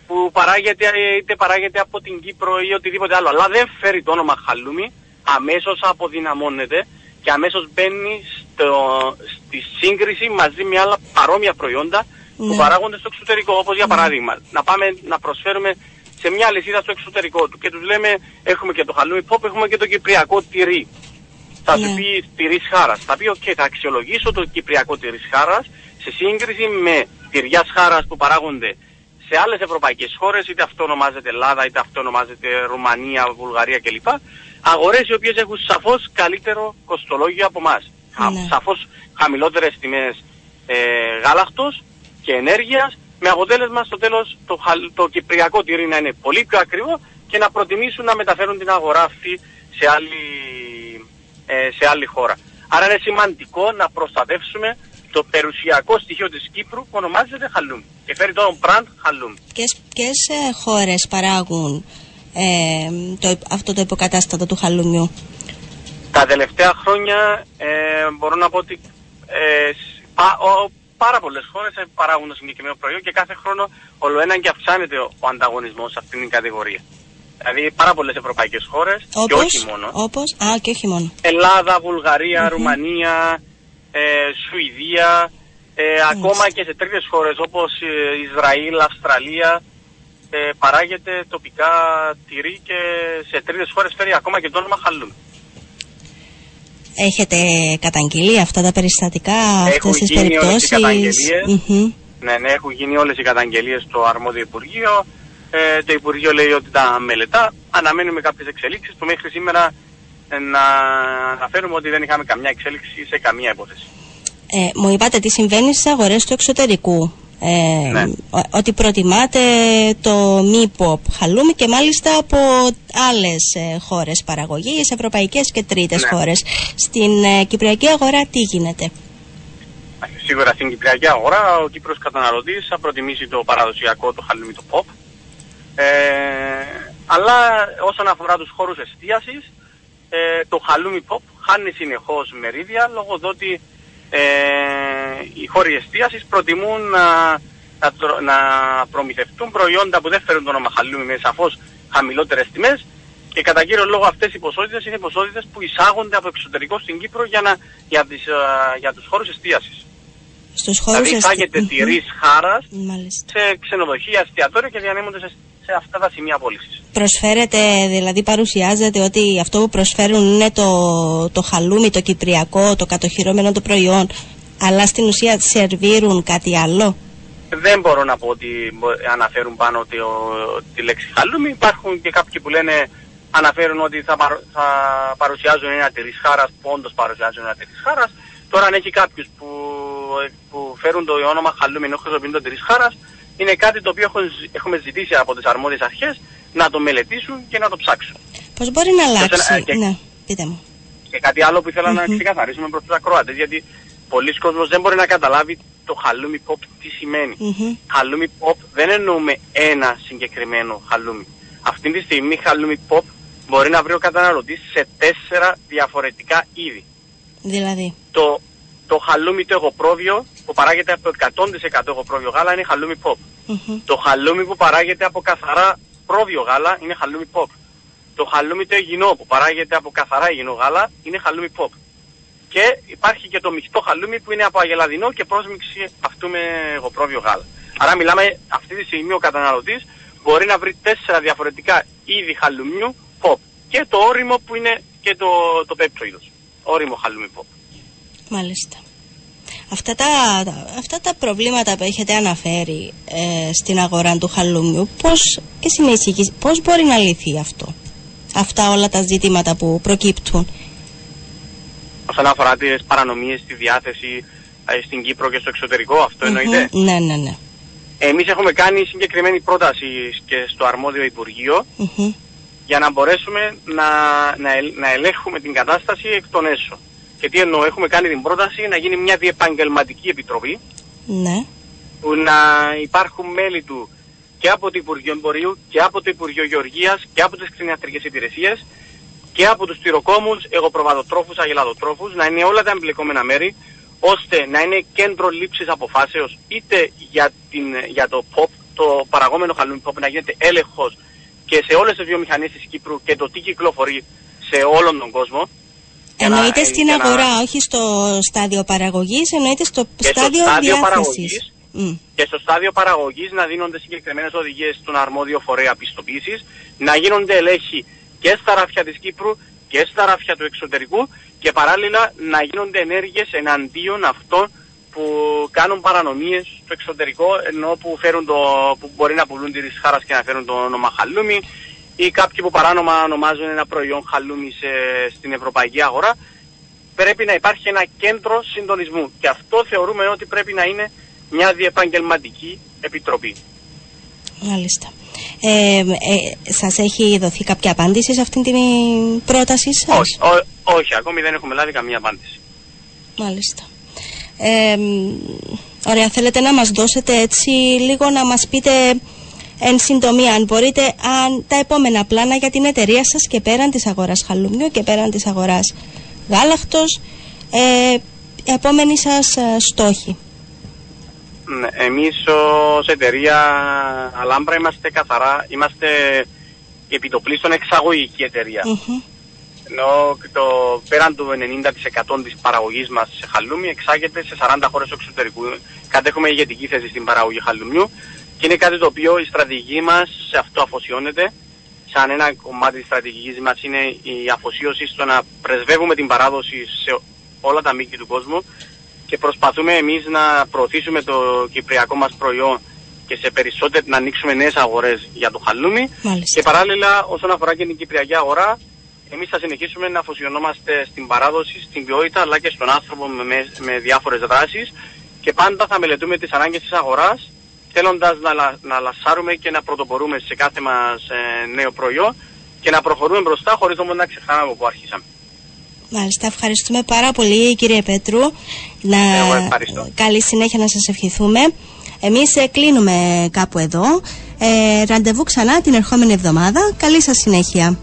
που παράγεται, ε, είτε παράγεται από την Κύπρο ή οτιδήποτε άλλο, αλλά δεν φέρει το όνομα χαλούμι, αμέσως αποδυναμώνεται και αμέσως μπαίνει στο, στη σύγκριση μαζί με άλλα παρόμοια προϊόντα που Ναι. παράγονται στο εξωτερικό. Όπως για παράδειγμα, να πάμε να προσφέρουμε σε μια λυσίδα στο εξωτερικό του και τους λέμε έχουμε και το χαλούμι pop, έχουμε και το κυπριακό τυρί. Θα σου Ναι. πει τυρί χάρας. Θα πει, OK, θα αξιολογήσω το κυπριακό τυρί χάρας σε σύγκριση με τυριάς χάρας που παράγονται σε άλλες ευρωπαϊκές χώρες, είτε αυτό ονομάζεται Ελλάδα, είτε αυτό ονομάζεται Ρουμανία, Βουλγαρία κλπ. Αγορές οι οποίες έχουν σαφώς καλύτερο κοστολόγιο από εμάς. Ναι. Σαφώς χαμηλότερες τιμές ε, γάλακτος και ενέργειας, με αποτέλεσμα στο τέλος το, χαλ- το κυπριακό τυρί να είναι πολύ πιο ακριβό και να προτιμήσουν να μεταφέρουν την αγορά αυτή σε άλλη, ε, σε άλλη χώρα. Άρα είναι σημαντικό να προστατεύσουμε το περιουσιακό στοιχείο της Κύπρου που ονομάζεται χαλούμ και φέρει το brand χαλούμ. Ποιες, ποιες ε, χώρες παράγουν ε, το, αυτό το υποκατάστατο του χαλουμιού. Τα τελευταία χρόνια ε, μπορώ να πω ότι ε, σ- πα, ο, πάρα πολλές χώρες παράγουν το συγκεκριμένο προϊόν και κάθε χρόνο όλο ένα και αυξάνεται ο, ο ανταγωνισμός σε αυτήν την κατηγορία. Δηλαδή πάρα πολλές ευρωπαϊκές χώρες και Όπως, όχι μόνο. όπως, α, και όχι μόνο. Ελλάδα, Βουλγαρία, Ρουμανία, ε, Σουηδία, ε, ακόμα και σε τρίτες χώρες όπως ε, Ισραήλ, Αυστραλία ε, παράγεται τοπικά τυρί και σε τρίτες χώρες φέρει ακόμα και το όνομα χαλούμ. Έχετε καταγγείλει αυτά τα περιστατικά, αυτές τις γίνει όλες οι περιπτώσεις; καταγγελίες. Μμμ. Ναι, ναι, έχουν γίνει όλες οι καταγγελίες στο αρμόδιο Υπουργείο. Ε, το Υπουργείο λέει ότι τα μελετά. Αναμένουμε κάποιες εξελίξεις που μέχρι σήμερα ε, να αναφέρουμε ότι δεν είχαμε καμιά εξέλιξη σε καμία υπόθεση. Ε, μου είπατε τι συμβαίνει στις αγορές του εξωτερικού. Ε, Ναι. ο- Ότι προτιμάτε το μη pop χαλούμι και μάλιστα από άλλες ε, χώρες παραγωγής, ευρωπαϊκές και τρίτες Ναι. χώρες. Στην ε, κυπριακή αγορά τι γίνεται; Σίγουρα στην Κυπριακή αγορά ο Κύπρος καταναλωτής θα προτιμήσει το παραδοσιακό, το χαλούμι, το pop. Ε, αλλά όσον αφορά τους χώρους εστίασης, ε, το χαλούμι pop χάνει συνεχώς μερίδια λόγω του ότι ε, οι χώροι εστίασης προτιμούν να, να, τρο- να προμηθευτούν προϊόντα που δεν φέρουν το όνομα χαλούμι με σαφώς χαμηλότερες τιμές Και κατά κύριο λόγο αυτές οι ποσότητες είναι ποσότητες που εισάγονται από εξωτερικό στην Κύπρο για, να, για, τις, α, για τους χώρους εστίασης. Στους χώρους Δηλαδή εισάγεται εστι- τυρής χάρας Μάλιστα. σε ξενοδοχεία, εστιατόρια και διανέμονται σε, σε αυτά τα σημεία πώλησης. Προσφέρεται, δηλαδή παρουσιάζεται ότι αυτό που προσφέρουν είναι το, το χαλούμι, το κυπριακό, το κατοχυρώμενο το προϊόν, αλλά στην ουσία σερβίρουν κάτι άλλο; Δεν μπορώ να πω ότι μπο- αναφέρουν πάνω ότι ο- τη λέξη χαλούμι. Υπάρχουν και κάποιοι που λένε, αναφέρουν ότι θα, παρου- θα παρουσιάζουν ένα τυρις χάρας, που όντως παρουσιάζουν ένα τυρις χάρας. Τώρα αν έχει κάποιους που, που φέρουν το όνομα χαλούμι ενώ χρησιμοποιούν το τυρις χάρας, είναι κάτι το οποίο έχουν ζη- έχουμε ζητήσει από τις αρμόδιες αρχές να το μελετήσουν και να το ψάξουν. Πώς μπορεί να αλλάξει; σε- και- Ναι, πείτε μου. Και κάτι άλλο που ήθελα να ξεκαθαρίσουμε προς τους ακροατές, γιατί πολλοί κόσμος δεν μπορεί να καταλάβει το χαλούμι pop τι σημαίνει. Μμμ. Χαλούμι pop δεν εννοούμε ένα συγκεκριμένο χαλούμι. Αυτή τη στιγμή χαλούμι pop μπορεί να βρει ο καταναλωτής σε τέσσερα διαφορετικά είδη. Δηλαδή. Το, το χαλούμι το εγωπρόβιο που παράγεται από 100% εγωπρόβιο γάλα είναι χαλούμι pop. Μμμ. Το χαλούμι που παράγεται από καθαρά πρόβιο γάλα είναι χαλούμι pop. Το χαλούμι το υγιεινό που παράγεται από καθαρά υγιεινό γάλα είναι χαλούμι pop. Και υπάρχει και το μειχτό χαλούμι που είναι από αγελαδινό και πρόσμιξη αυτού με εγωπρόβιο γάλα. Άρα μιλάμε αυτή τη στιγμή ο καταναλωτής μπορεί να βρει τέσσερα διαφορετικά είδη χαλουμιού pop. Και το όριμο που είναι και το, το πέπτο είδος. Όριμο χαλούμι pop. Μάλιστα. Αυτά τα, αυτά τα προβλήματα που έχετε αναφέρει ε, στην αγορά του χαλούμιου, πώς, εσύ με εισηγείς, πώς μπορεί να λυθεί αυτό; Αυτά όλα τα ζητήματα που προκύπτουν. Όσον αφορά τις παρανομίες στη διάθεση ε, στην Κύπρο και στο εξωτερικό, αυτό εννοείται; Μμμ. Ναι, ναι, ναι. Εμείς έχουμε κάνει συγκεκριμένη πρόταση και στο αρμόδιο Υπουργείο Μμμ. για να μπορέσουμε να, να, ελ- να ελέγχουμε την κατάσταση εκ των έσω. Και τι εννοώ, έχουμε κάνει την πρόταση να γίνει μια διεπαγγελματική επιτροπή Ναι. που να υπάρχουν μέλη του και από το Υπουργείο Εμπορίου και από το Υπουργείο Γεωργίας και από τις κτηνιατρικές υπηρεσίες και από τους τυροκόμους, εγωπροβαδοτρόφους, αγελαδοτρόφους, να είναι όλα τα εμπλεκόμενα μέρη, ώστε να είναι κέντρο λήψης αποφάσεως είτε για, την, για το POP, το παραγόμενο χαλούμι POP, να γίνεται έλεγχος και σε όλες τις βιομηχανίες της Κύπρου και το τι κυκλοφορεί σε όλον τον κόσμο. Για να- Εννοείται στην για να- αγορά, όχι στο στάδιο παραγωγής, εννοείται στο στο στάδιο στάδιο διάθεσης. παραγωγής. Μμ. και στο στάδιο παραγωγής να δίνονται συγκεκριμένες οδηγίες στον αρμόδιο φορέα πιστοποίησης, να γίνονται ελέγχοι και στα ράφια της Κύπρου και στα ράφια του εξωτερικού και παράλληλα να γίνονται ενέργειες εναντίον αυτών που κάνουν παρανομίες στο εξωτερικό ενώ που, φέρουν το, που μπορεί να πουλούν τη ρισχάρας και να φέρουν το όνομα χαλούμι ή κάποιοι που παράνομα ονομάζουν ένα προϊόν χαλούμι σε, στην ευρωπαϊκή αγορά πρέπει να υπάρχει ένα κέντρο συντονισμού και αυτό θεωρούμε ότι πρέπει να είναι μια διεπαγγελματική επιτροπή. Μάλιστα. Ε, ε, σας έχει δοθεί κάποια απάντηση σε αυτήν την πρόταση σας; Όχι, ό- όχι, ακόμη δεν έχουμε λάβει καμία απάντηση. Μάλιστα. Ε, μ, ωραία, θέλετε να μας δώσετε έτσι λίγο να μας πείτε εν συντομία αν μπορείτε αν τα επόμενα πλάνα για την εταιρεία σας και πέραν της αγοράς χαλούμιου και πέραν της αγοράς γάλακτος ε, επόμενοι σας ε, στόχοι. Ναι, Εμείς ως εταιρεία Αλάμπρα είμαστε καθαρά, είμαστε επιτοπλίστων εξαγωγική εταιρεία. Μμμ. Ενώ το, πέραν του 90% της παραγωγής μας σε χαλούμι εξάγεται σε 40 χώρες του εξωτερικού. Κατέχουμε ηγετική θέση στην παραγωγή χαλουμιού και είναι κάτι το οποίο η στρατηγική μας σε αυτό αφοσιώνεται. Σαν ένα κομμάτι της στρατηγικής μας είναι η αφοσίωση στο να πρεσβεύουμε την παράδοση σε όλα τα μήκη του κόσμου και προσπαθούμε εμείς να προωθήσουμε το κυπριακό μας προϊόν και σε περισσότερο να ανοίξουμε νέες αγορές για το χαλούμι Μάλιστα. και παράλληλα όσον αφορά και την κυπριακή αγορά εμείς θα συνεχίσουμε να αφοσιωνόμαστε στην παράδοση, στην ποιότητα αλλά και στον άνθρωπο με, με, με διάφορες δράσεις και πάντα θα μελετούμε τις ανάγκες της αγοράς θέλοντας να, λα- να λασάρουμε και να πρωτοπορούμε σε κάθε μας ε, νέο προϊόν και να προχωρούμε μπροστά χωρίς όμως να ξεχνάμε από πού αρχίσαμε. Μάλιστα, ευχαριστούμε πάρα πολύ κύριε Πέτρου. Να... Εγώ ευχαριστώ. Καλή συνέχεια να σας ευχηθούμε. Εμείς ε, κλείνουμε κάπου εδώ. Ε, ραντεβού ξανά την ερχόμενη εβδομάδα. Καλή σας συνέχεια.